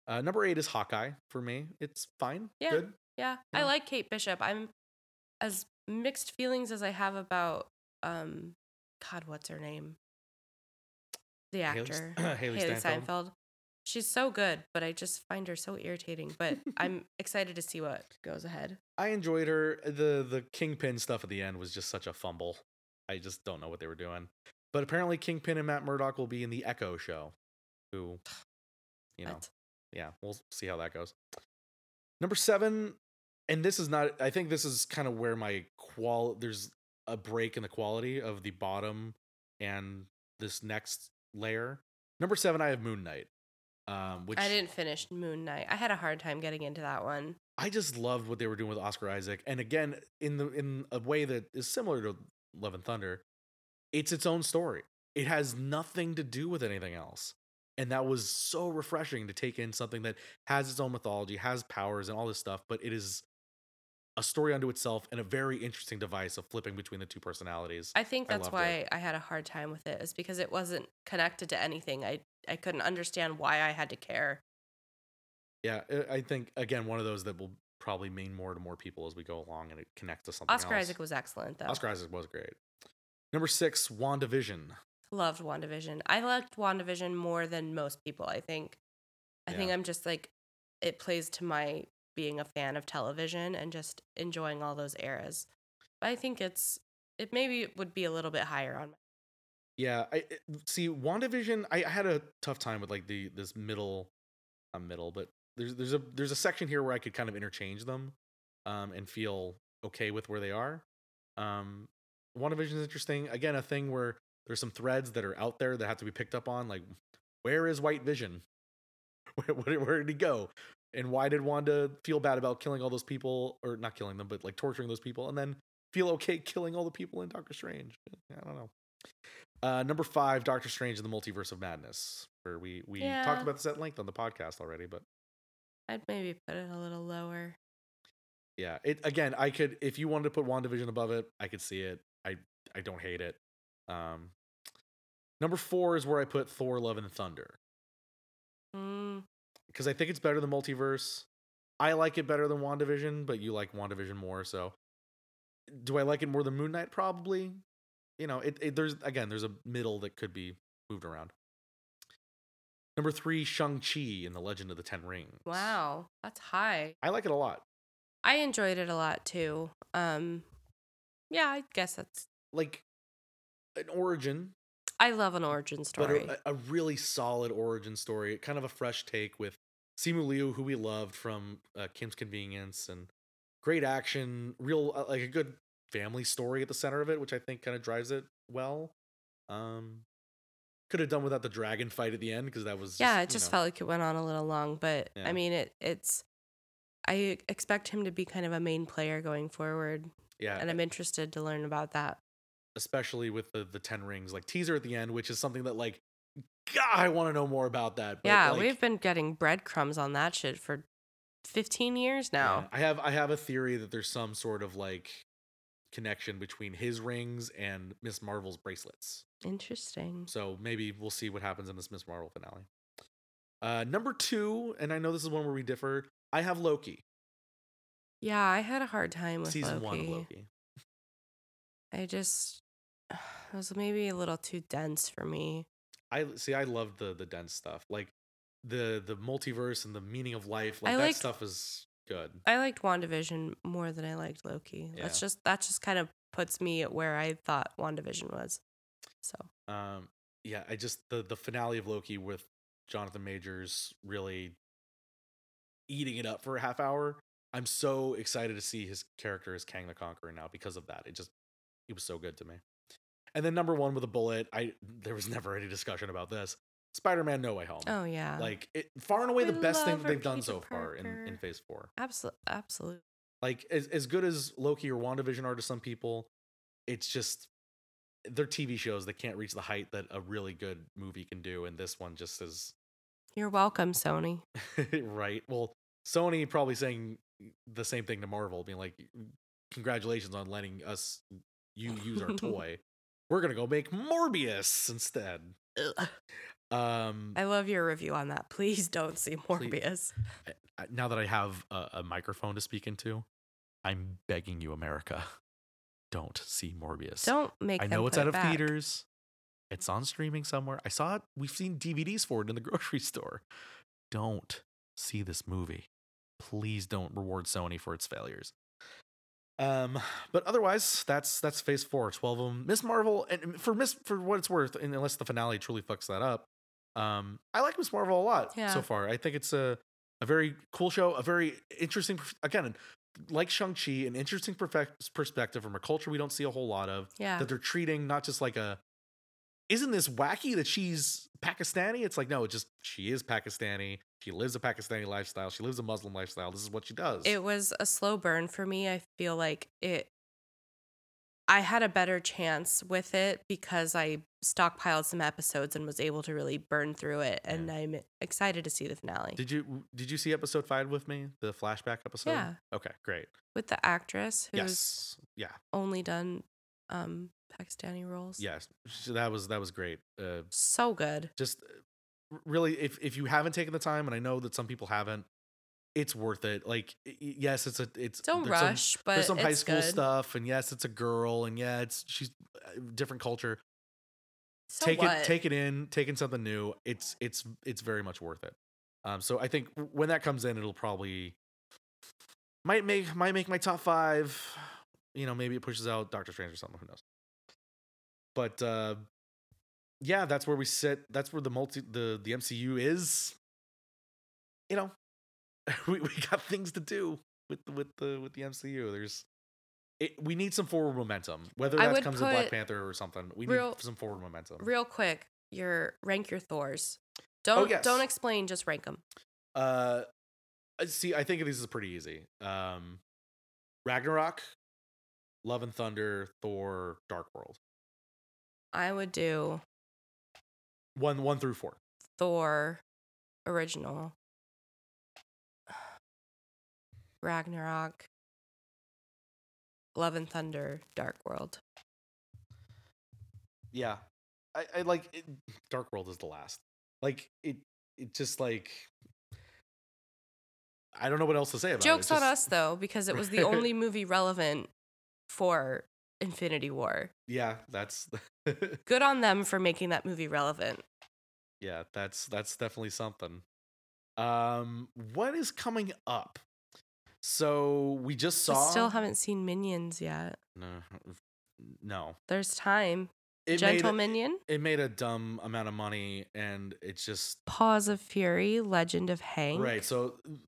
Uh, number eight is Hawkeye for me. It's fine. Yeah. Good. Yeah, I like Kate Bishop. I'm as mixed feelings as I have about um God, what's her name? The actor. St- Hailee Steinfeld. Steinfeld. She's so good, but I just find her so irritating. But I'm excited to see what goes ahead. I enjoyed her. The the Kingpin stuff at the end was just such a fumble. I just don't know what they were doing. But apparently Kingpin and Matt Murdock will be in the Echo show. Who you know. But Yeah, we'll see how that goes. Number 7 and this is not I think this is kind of where my qual there's a break in the quality of the bottom and this next layer. Number 7 I have Moon Knight. Um which I didn't finish Moon Knight. I had a hard time getting into that one. I just loved what they were doing with Oscar Isaac, and again, in the in a way that is similar to Love and Thunder, it's its own story. It has nothing to do with anything else, and that was so refreshing to take in something that has its own mythology, has powers, and all this stuff, but it is a story unto itself and a very interesting device of flipping between the two personalities. I think that's loved why it. I had a hard time with it, is because it wasn't connected to anything. I I couldn't understand why I had to care. yeah, I- I think again one of those that will probably mean more to more people as we go along, and it connects to something. Oscar else. Isaac was excellent though. Oscar Isaac was great. Number six, WandaVision. Loved WandaVision. I liked WandaVision more than most people, I think. I think I'm just like it plays to my being a fan of television and just enjoying all those eras. But I think it's it maybe would be a little bit higher on my Yeah, I see WandaVision. I, I had a tough time with like the this middle, not middle, but there's there's a there's a section here where I could kind of interchange them, um, and feel okay with where they are. Um, WandaVision is interesting. Again, a thing where there's some threads that are out there that have to be picked up on. Like, where is White Vision? Where, where, where did he go? And why did Wanda feel bad about killing all those people, or not killing them, but like torturing those people, and then feel okay killing all the people in Doctor Strange? I don't know. Uh, number five, Doctor Strange and the Multiverse of Madness, where we we Yeah. talked about this at length on the podcast already, but I'd maybe put it a little lower. yeah, it again. I could if you wanted to put WandaVision above it, I could see it. I I don't hate it. Um, number four is where I put Thor: Love and Thunder Mm, because I think it's better than Multiverse. I like it better than WandaVision, but you like WandaVision more. So, do I like it more than Moon Knight? Probably. You know, it, it there's again there's a middle that could be moved around. Number three, Shang Chi in the Legend of the Ten Rings. wow, that's high. I like it a lot. I enjoyed it a lot too. Um, yeah, I guess that's. Like an origin, I love an origin but story. a, a really solid origin story. Kind of a fresh take with Simu Liu, who we loved from uh, Kim's Convenience, and great action, real uh, like a good family story at the center of it, which I think kind of drives it well. Um, could have done without the dragon fight at the end because that was yeah, you it just know, felt like it went on a little long, but Yeah. I mean, it it's. I expect him to be kind of a main player going forward, yeah, and I'm interested to learn about that. especially with the the Ten Rings like teaser at the end, which is something that like. God, I want to know more about that. but, yeah, like, we've been getting breadcrumbs on that shit for 15 years now. Yeah, I have I have a theory that there's some sort of like connection between his rings and Miss Marvel's bracelets. Interesting. So maybe we'll see what happens in this Miss Marvel finale. Uh, number two, and I know this is one where we differ. I have Loki, Yeah, I had a hard time with season Loki. one of Loki. I just it was maybe a little too dense for me. I see. I love the the dense stuff, like the the multiverse and the meaning of life. Like I that liked- stuff is good. I liked WandaVision more than I liked Loki. That's just that just kind of puts me at where I thought WandaVision was. So Um, yeah, I just the the finale of Loki with Jonathan Majors really eating it up for a half hour. I'm so excited to see his character as Kang the Conqueror now because of that. It just he was so good to me. And then number one with a bullet, I there was never any discussion about this. Spider-Man No Way Home. Oh yeah. Like it, far and away the best thing that they've done so far in, in phase four. absolutely absolutely. Like as, as good as Loki or WandaVision are to some people, it's just they're TV shows that can't reach the height that a really good movie can do, and this one just is You're welcome, Sony. right. Well, Sony probably saying the same thing to Marvel, being like, "Congratulations on letting us you use our toy. We're gonna go make Morbius instead." Um, I love your review on that. Please don't see Morbius. I- now that I have a, a microphone to speak into, I'm begging you, America, don't see Morbius. Don't make I know it's out it of back. theaters. It's on streaming somewhere. I saw it. We've seen DVDs for it in the grocery store. Don't see this movie. Please don't reward Sony for its failures. Um, but otherwise, that's that's Phase Four. Twelve of them. Miss Marvel, and for Miss for what it's worth, and unless the finale truly fucks that up, um, I like Miss Marvel a lot Yeah. so far. I think it's a a very cool show, a very interesting. Again, like Shang Chi, an interesting perfect perspective from a culture we don't see a whole lot of Yeah. that they're treating not just like a isn't this wacky that she's Pakistani? It's like no, it's just she is Pakistani. She lives a Pakistani lifestyle. She lives a Muslim lifestyle. This is what she does. It was a slow burn for me. I feel like it I had a better chance with it because I stockpiled some episodes and was able to really burn through it and I'm excited to see the finale. did you did you see episode five with me? The flashback episode? Yeah. Okay, great. with the actress who's Yes. Yeah. only done um Pakistani roles. Yes. That was that was great. Uh So good. just uh, really if if you haven't taken the time and I know that some people haven't it's worth it. Like yes, it's a it's Don't there's some- rush, but there's some high school good. stuff and yes, it's a girl and yeah, it's she's uh, different culture. So take what? it take it in, taking something new. It's it's it's very much worth it. Um so I think when that comes in it'll probably might make might make my top 5. You know, maybe it pushes out Doctor Strange or something, who knows. But uh yeah, that's where we sit. That's where the multi the the MCU is. You know, we, we got things to do with the- with the with the MCU. There's it, we need some forward momentum. Whether that comes in Black Panther or something, we real- need some forward momentum. Real quick, your rank your Thors. Don't Oh, yes. don't explain, just rank them. Uh, see, I think this is pretty easy. Um, Ragnarok, Love and Thunder, Thor, Dark World, I would do one one through four. Thor original. Ragnarok. Love and Thunder, Dark World. Yeah, I, I like it, Dark World is the last. Like it, it just like I don't know what else to say about Jokes it. It on just- us though, because it was the only movie relevant for Infinity War. Yeah, that's Good on them for making that movie relevant. yeah, that's that's definitely something. Um, what is coming up? So we just I saw. still haven't seen Minions yet. no, no. There's time. It Gentle made a, Minion, it made a dumb amount of money, and it's just Paws of Fury, Legend of Hank. right. So th-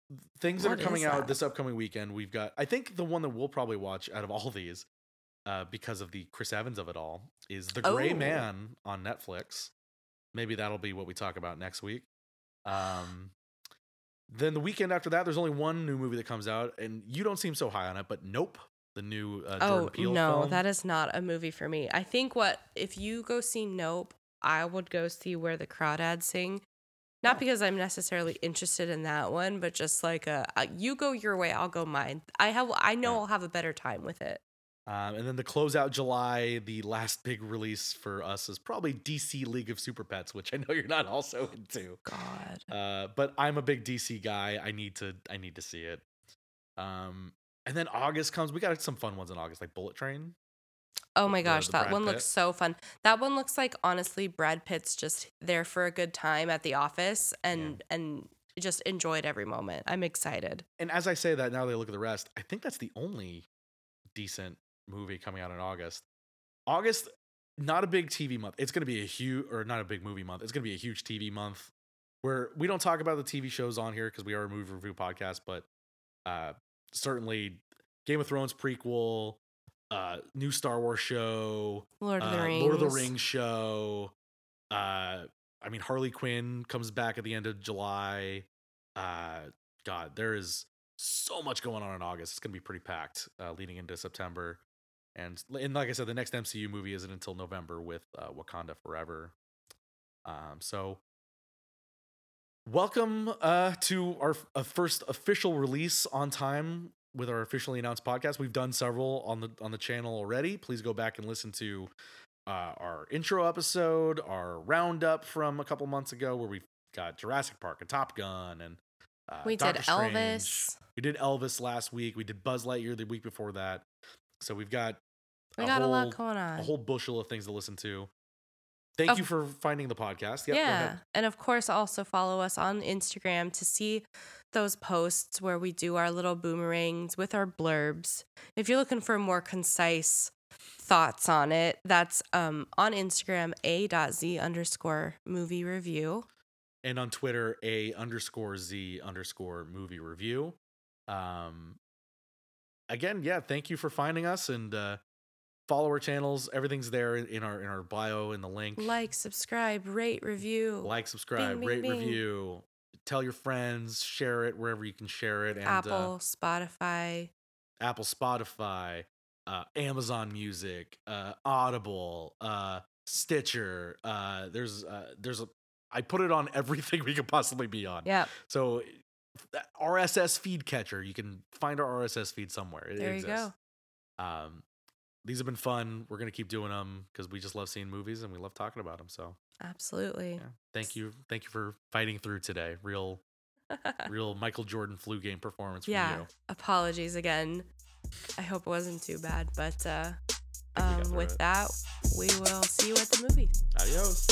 things that What are coming out that? this upcoming weekend, we've got. I think the one that we'll probably watch out of all these, uh, because of the Chris Evans of it all, is The Gray Oh. Man on Netflix. Maybe that'll be what we talk about next week. Um, then the weekend after that, there's only one new movie that comes out, and you don't seem so high on it, but Nope, the new uh, Jordan Oh no, film. that is not a movie for me. I think what if you go see Nope, I would go see Where the Crawdads Sing. Not Oh. because I'm necessarily interested in that one, but just like a, a you go your way, I'll go mine. I have I know Right. I'll have a better time with it. Um, and then the closeout July, the last big release for us is probably DC League of Super Pets, which I know you're not also into. God. Uh, but I'm a big DC guy. I need to I need to see it. Um, and then August comes. We got some fun ones in August, like Bullet Train. Oh my gosh, the that Brad one Pitt. looks so fun. That one looks like honestly Brad Pitt's just there for a good time at the office and and just enjoyed every moment. I'm excited. And as I say that, now they look at the rest, I think that's the only decent movie coming out in August. August, not a big TV month. It's going to be a huge, or not a big movie month. It's going to be a huge TV month where we don't talk about the TV shows on here because we are a movie review podcast, but uh, certainly Game of Thrones prequel, uh, new Star Wars show, Lord of the uh, Rings. Lord of the Rings show. Uh, I mean, Harley Quinn comes back at the end of July. Uh, God, there is so much going on in August. It's gonna be pretty packed uh, leading into September, and and like I said, the next MCU movie isn't until November with uh, Wakanda Forever. Um, so welcome uh, to our uh, first official release on time with our officially announced podcast. We've done several on the on the channel already. Please go back and listen to uh, our intro episode, our roundup from a couple months ago, where we've got Jurassic Park and Top Gun, and uh, We did Strange. Elvis. We did Elvis last week. We did Buzz Lightyear the week before that. So we've got We a got a whole, lot going on. a whole bushel of things to listen to. Thank Of- you for finding the podcast. Yep, yeah. And of course, also follow us on Instagram to see those posts where we do our little boomerangs with our blurbs. If you're looking for more concise thoughts on it, that's um, on Instagram, a.z underscore movie review. and on Twitter a underscore z underscore movie review. Um, again, yeah, thank you for finding us and uh, follow our channels. Everything's there in our in our bio in the link. Like, subscribe, rate, review. like, subscribe, bing, rate, bing. review. Tell your friends, share it wherever you can share it. And Apple, uh, Spotify. Apple, Spotify, uh, Amazon Music, uh, Audible, uh, Stitcher. Uh, there's uh, there's a I put it on everything we could possibly be on. Yeah, So RSS feed catcher, you can find our RSS feed somewhere. It there you exists. go. Um, these have been fun. We're gonna keep doing them because we just love seeing movies and we love talking about them. So Absolutely. yeah, thank you, thank you for fighting through today. Real, real Michael Jordan flu game performance from yeah. you. Apologies again. I hope it wasn't too bad, but uh, um, with it. that, we will see you at the movie. Adios.